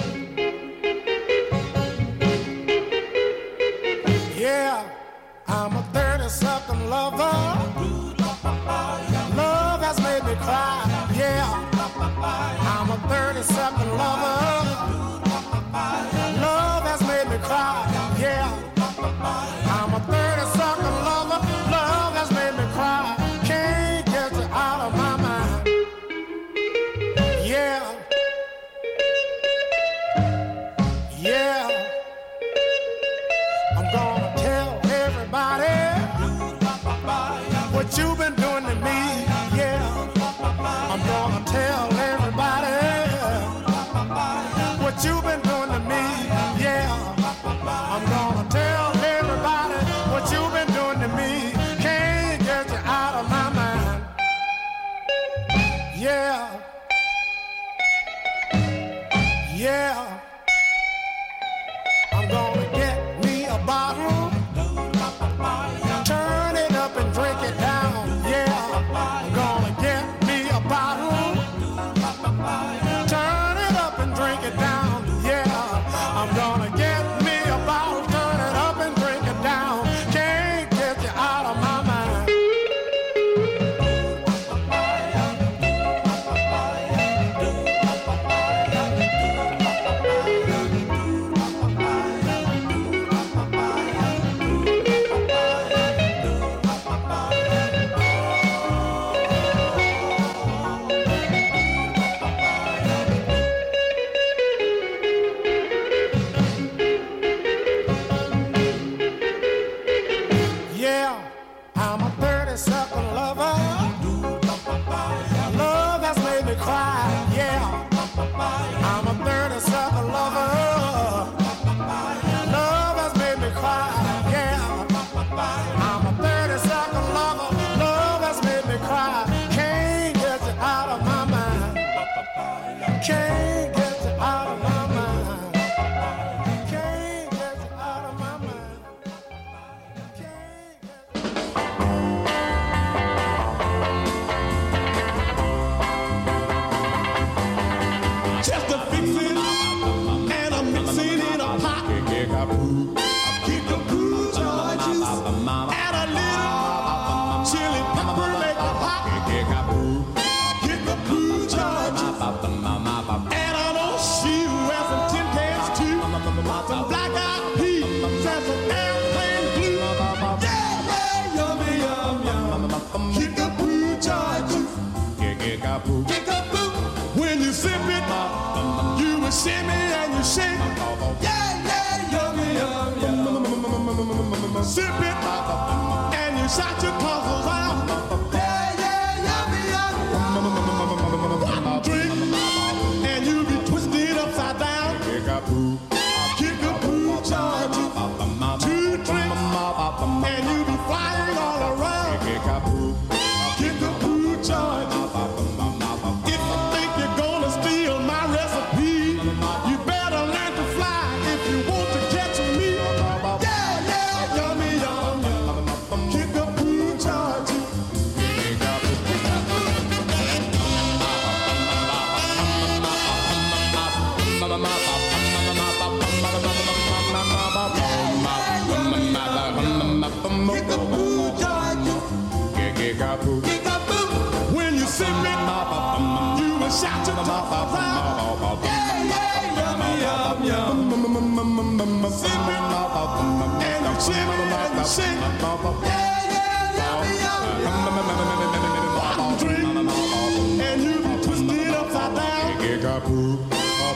groove.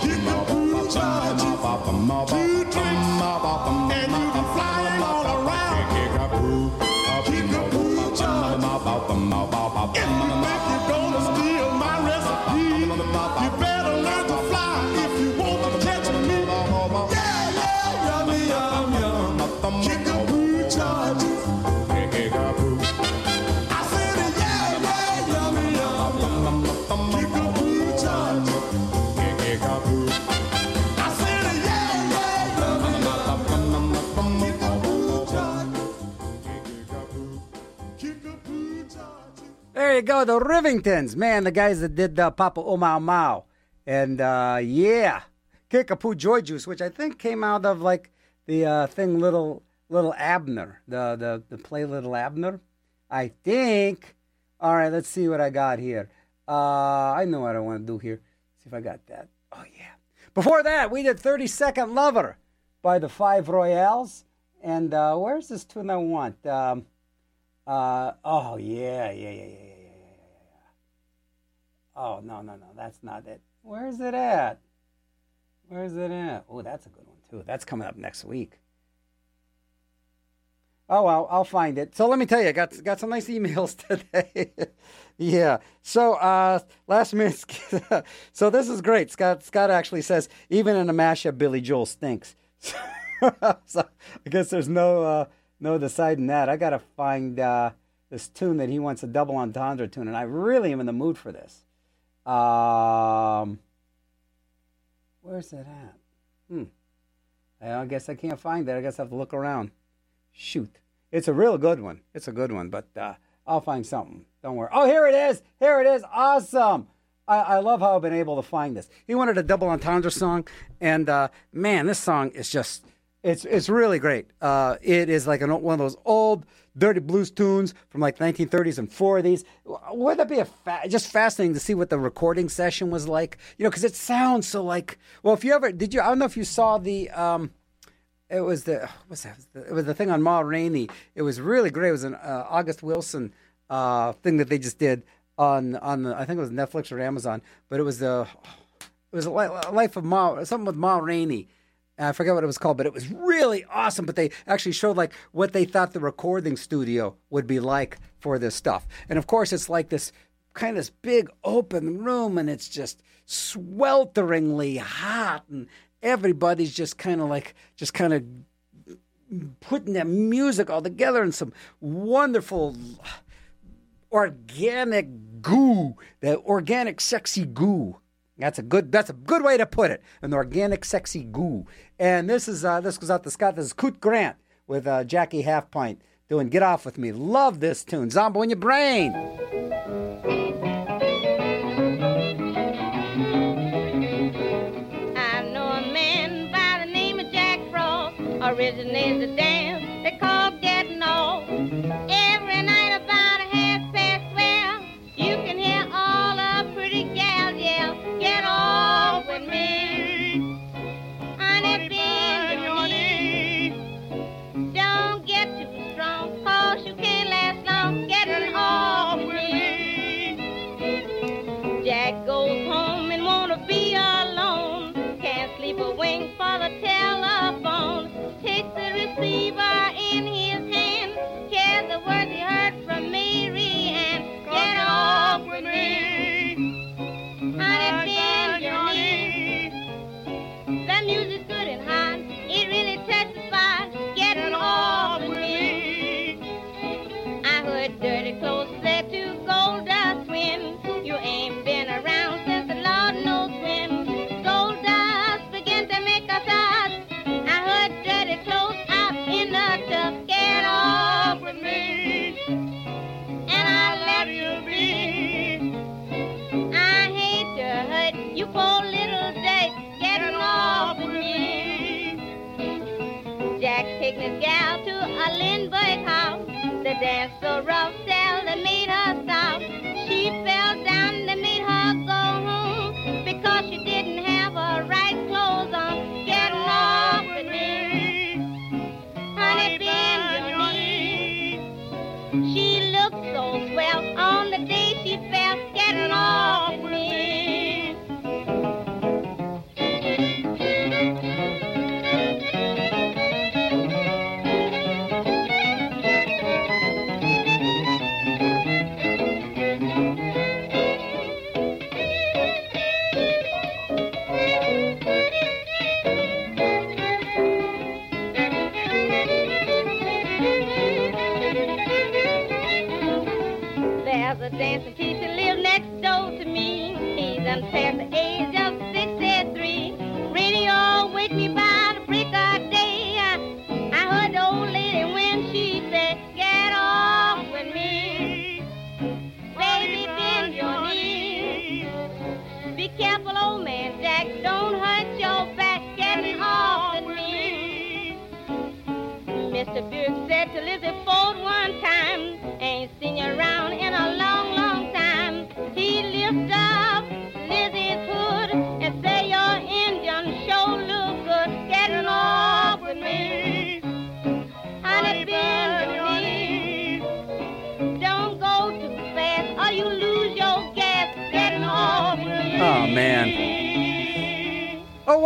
Keep the groove charging. Two, three. go, the Rivingtons. Man, the guys that did the Papa-Oom-Mow-Mow. And uh, yeah, Kickapoo Joy Juice, which I think came out of like the uh, thing Little Little Abner, the, the, the play Little Abner. I think. All right, let's see what I got here. Uh, I know what I want to do here. Let's see if I got that. Oh, yeah. Before that, we did 30 Second Lover by the Five Royales. And uh, where's this tune I want? Um, uh, oh, yeah, yeah, yeah, yeah. Oh, no, no, no, that's not it. Where's it at? Where's it at? Oh, that's a good one, too. That's coming up next week. Oh well, I'll find it. So let me tell you, I got got some nice emails today. yeah. So uh, last minute. so this is great. Scott Scott actually says even in a mashup, Billy Joel stinks. so I guess there's no uh, no deciding that. I gotta find uh, this tune that he wants a double entendre tune, and I really am in the mood for this. Um, where's it at? Hmm. I guess I can't find it. I guess I have to look around. Shoot. It's a real good one. It's a good one, but uh, I'll find something. Don't worry. Oh, here it is. Here it is. Awesome. I, I love how I've been able to find this. He wanted a double entendre song, and uh, man, this song is just. It's it's really great. Uh, it is like an, one of those old dirty blues tunes from like 1930s and 40s. Would that be a fa- just fascinating to see what the recording session was like? You know, because it sounds so like. Well, if you ever did you, I don't know if you saw the. Um, it was the what's that? It was the thing on Ma Rainey. It was really great. It was an uh, August Wilson uh, thing that they just did on on the, I think it was Netflix or Amazon. But it was the it was a a life of Ma something with Ma Rainey. I forget what it was called, but it was really awesome. But they actually showed like what they thought the recording studio would be like for this stuff. And of course, it's like this kind of this big open room, and it's just swelteringly hot, and everybody's just kind of like just kind of putting that music all together in some wonderful organic goo, that organic sexy goo. That's a good. That's a good way to put it. An organic, sexy goo. And this is uh, this goes out to Scott. This is Coot Grant with uh, Jackie Halfpint doing "Get Off with Me." Love this tune. Zombo in your brain.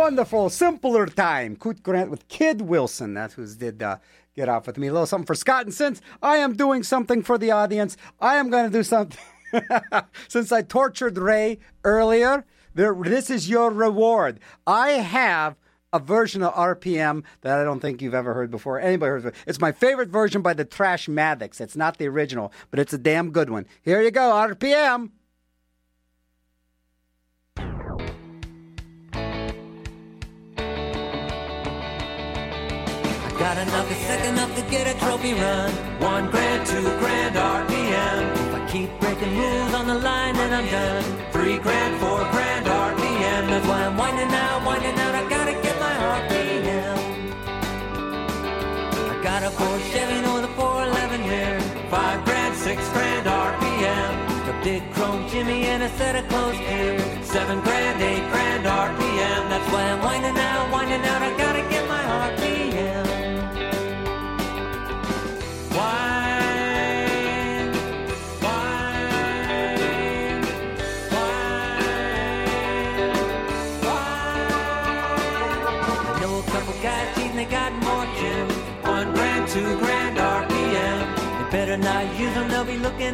Wonderful, simpler time. Coot Grant with Kid Wilson. That's who's did uh, Get Off With Me. A little something for Scott. And since I am doing something for the audience, I am going to do something. since I tortured Ray earlier, there, this is your reward. I have a version of RPM that I don't think you've ever heard before. Anybody heard of it? It's my favorite version by the Trash Maddox. It's not the original, but it's a damn good one. Here you go, RPM. Got enough, it's sick enough to get a trophy run. One grand, two grand RPM. If I keep breaking rules on the line, then I'm done. Three grand, four grand RPM. That's why I'm winding out, winding out. I gotta get my RPM. I got a four Chevy with the 411 here. Five grand, six grand RPM. A big chrome Jimmy and a set of clothes gear. Seven grand, eight grand RPM.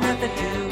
They'll be looking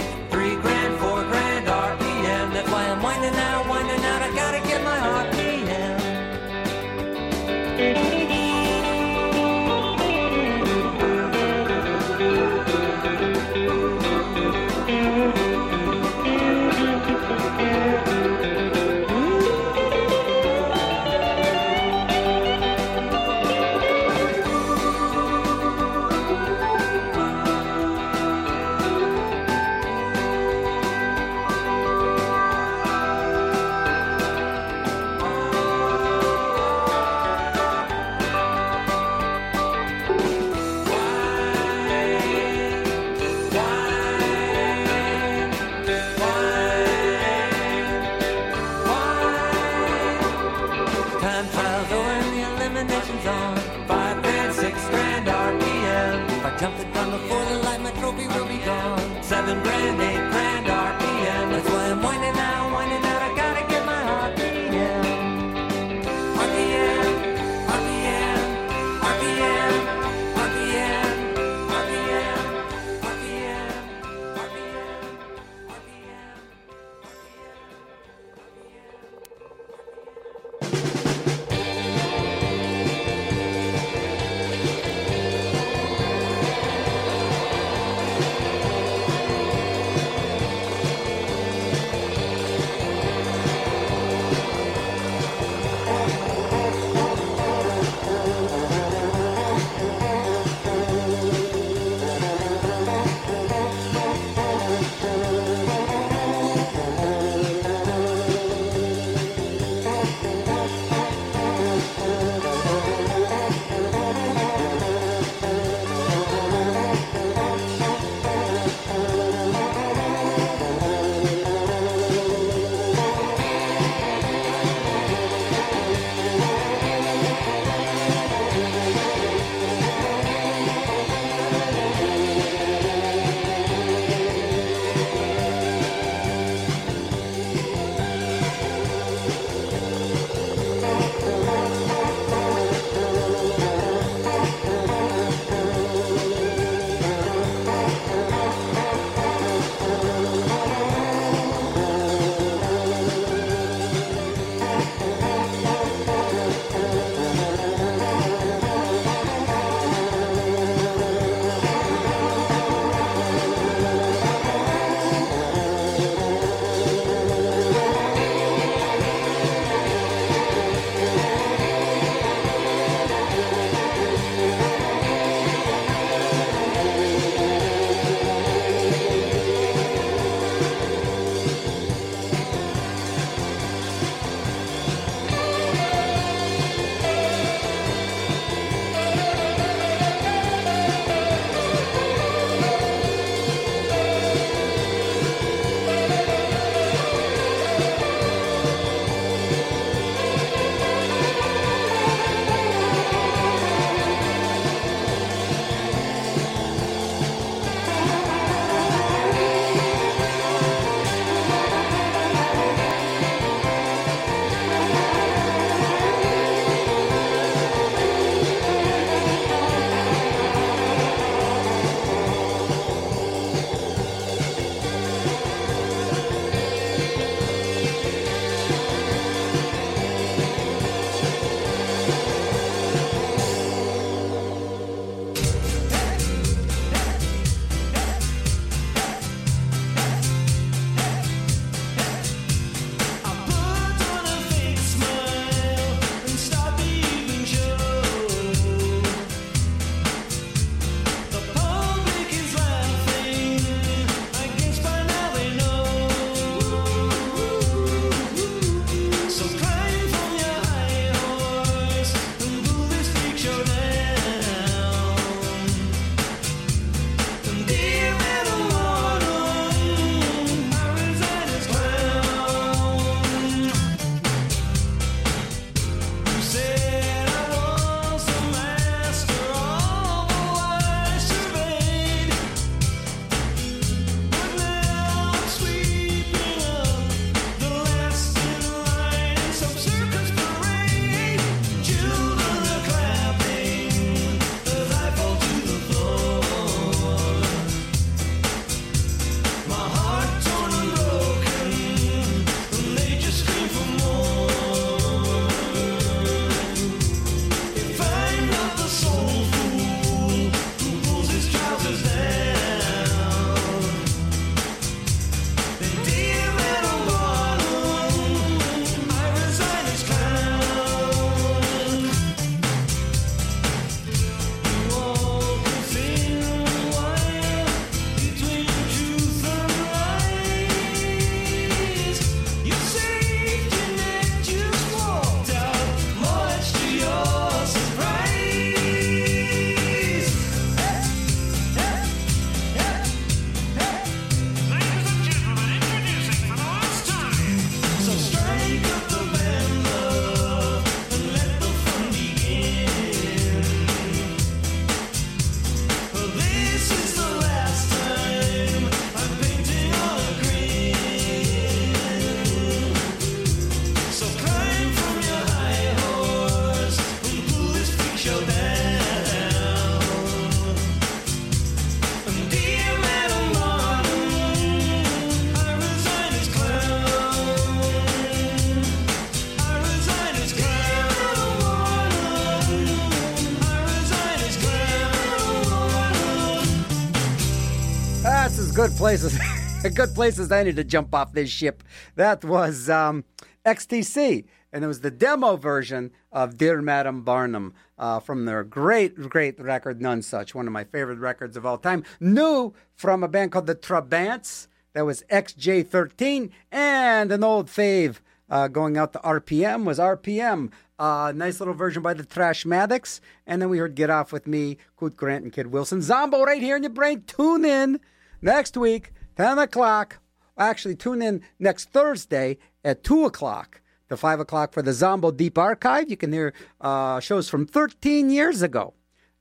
places. good places I need to jump off this ship. That was um, XTC, and it was the demo version of Dear Madam Barnum uh, from their great, great record, Nonsuch, one of my favorite records of all time. New from a band called the Trabants. That was XJ13, and an old fave uh, going out to RPM was RPM. Uh, nice little version by the Trashmatics. And then we heard Get Off With Me, Coot Grant and Kid Wilson. Zombo right here in your brain. Tune in next week, 10 o'clock. Actually, tune in next Thursday at 2 o'clock to 5 o'clock for the Zombo Deep Archive. You can hear uh, shows from 13 years ago.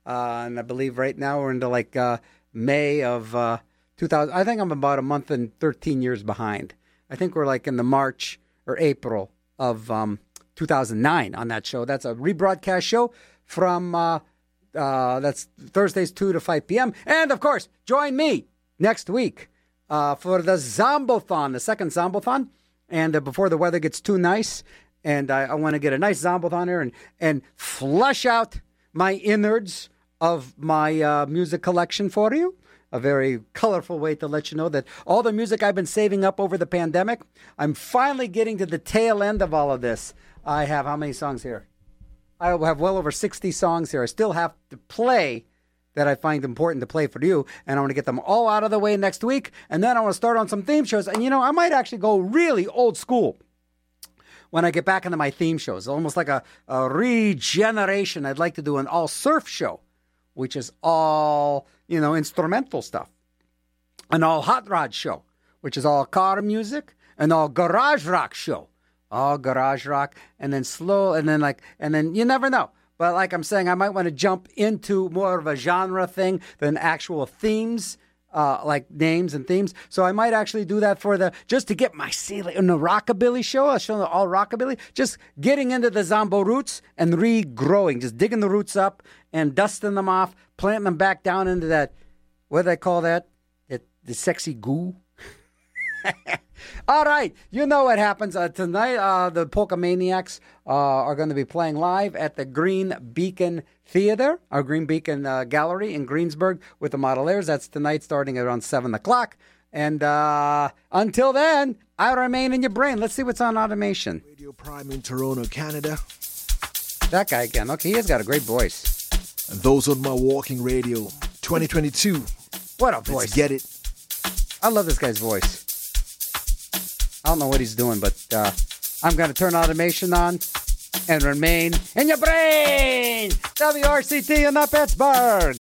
Uh, and I believe right now we're into like uh, May of uh, 2000. I think I'm about a month and 13 years behind. I think we're like in the March or April of um, 2009 on that show. That's a rebroadcast show from uh, uh, that's Thursdays 2 to 5 p.m. And of course, join me next week uh, for the Zombothon, the second Zombothon. And uh, before the weather gets too nice, and I, I want to get a nice Zombothon here and, and flush out my innards of my uh, music collection for you. A very colorful way to let you know that all the music I've been saving up over the pandemic, I'm finally getting to the tail end of all of this. I have how many songs here? I have well over 60 songs here. I still have to play that I find important to play for you, and I want to get them all out of the way next week. And then I want to start on some theme shows. And you know, I might actually go really old school when I get back into my theme shows, almost like a, a regeneration. I'd like to do an all surf show, which is all, you know, instrumental stuff, an all hot rod show, which is all car music, an all garage rock show, all garage rock, and then slow, and then like, and then you never know. But like I'm saying, I might want to jump into more of a genre thing than actual themes uh, like names and themes. So I might actually do that for the just to get my ceiling in the rockabilly show. I'll show all rockabilly. Just getting into the zombo roots and regrowing, just digging the roots up and dusting them off, planting them back down into that. What do they call that? It, the sexy goo. All right, you know what happens uh, tonight. Uh, the Polka Maniacs uh, are going to be playing live at the Green Beacon Theater, our Green Beacon uh, Gallery in Greensburg with the Modelaires. That's tonight, starting at around seven o'clock. And uh, until then, I remain in your brain. Let's see what's on automation. Radio Prime in Toronto, Canada. That guy again. Okay, he has got a great voice. And those on my walking radio, 2022. What a voice! Let's get it. I love this guy's voice. I don't know what he's doing, but uh, I'm going to turn automation on and remain in your brain. WRCT in Pittsburgh.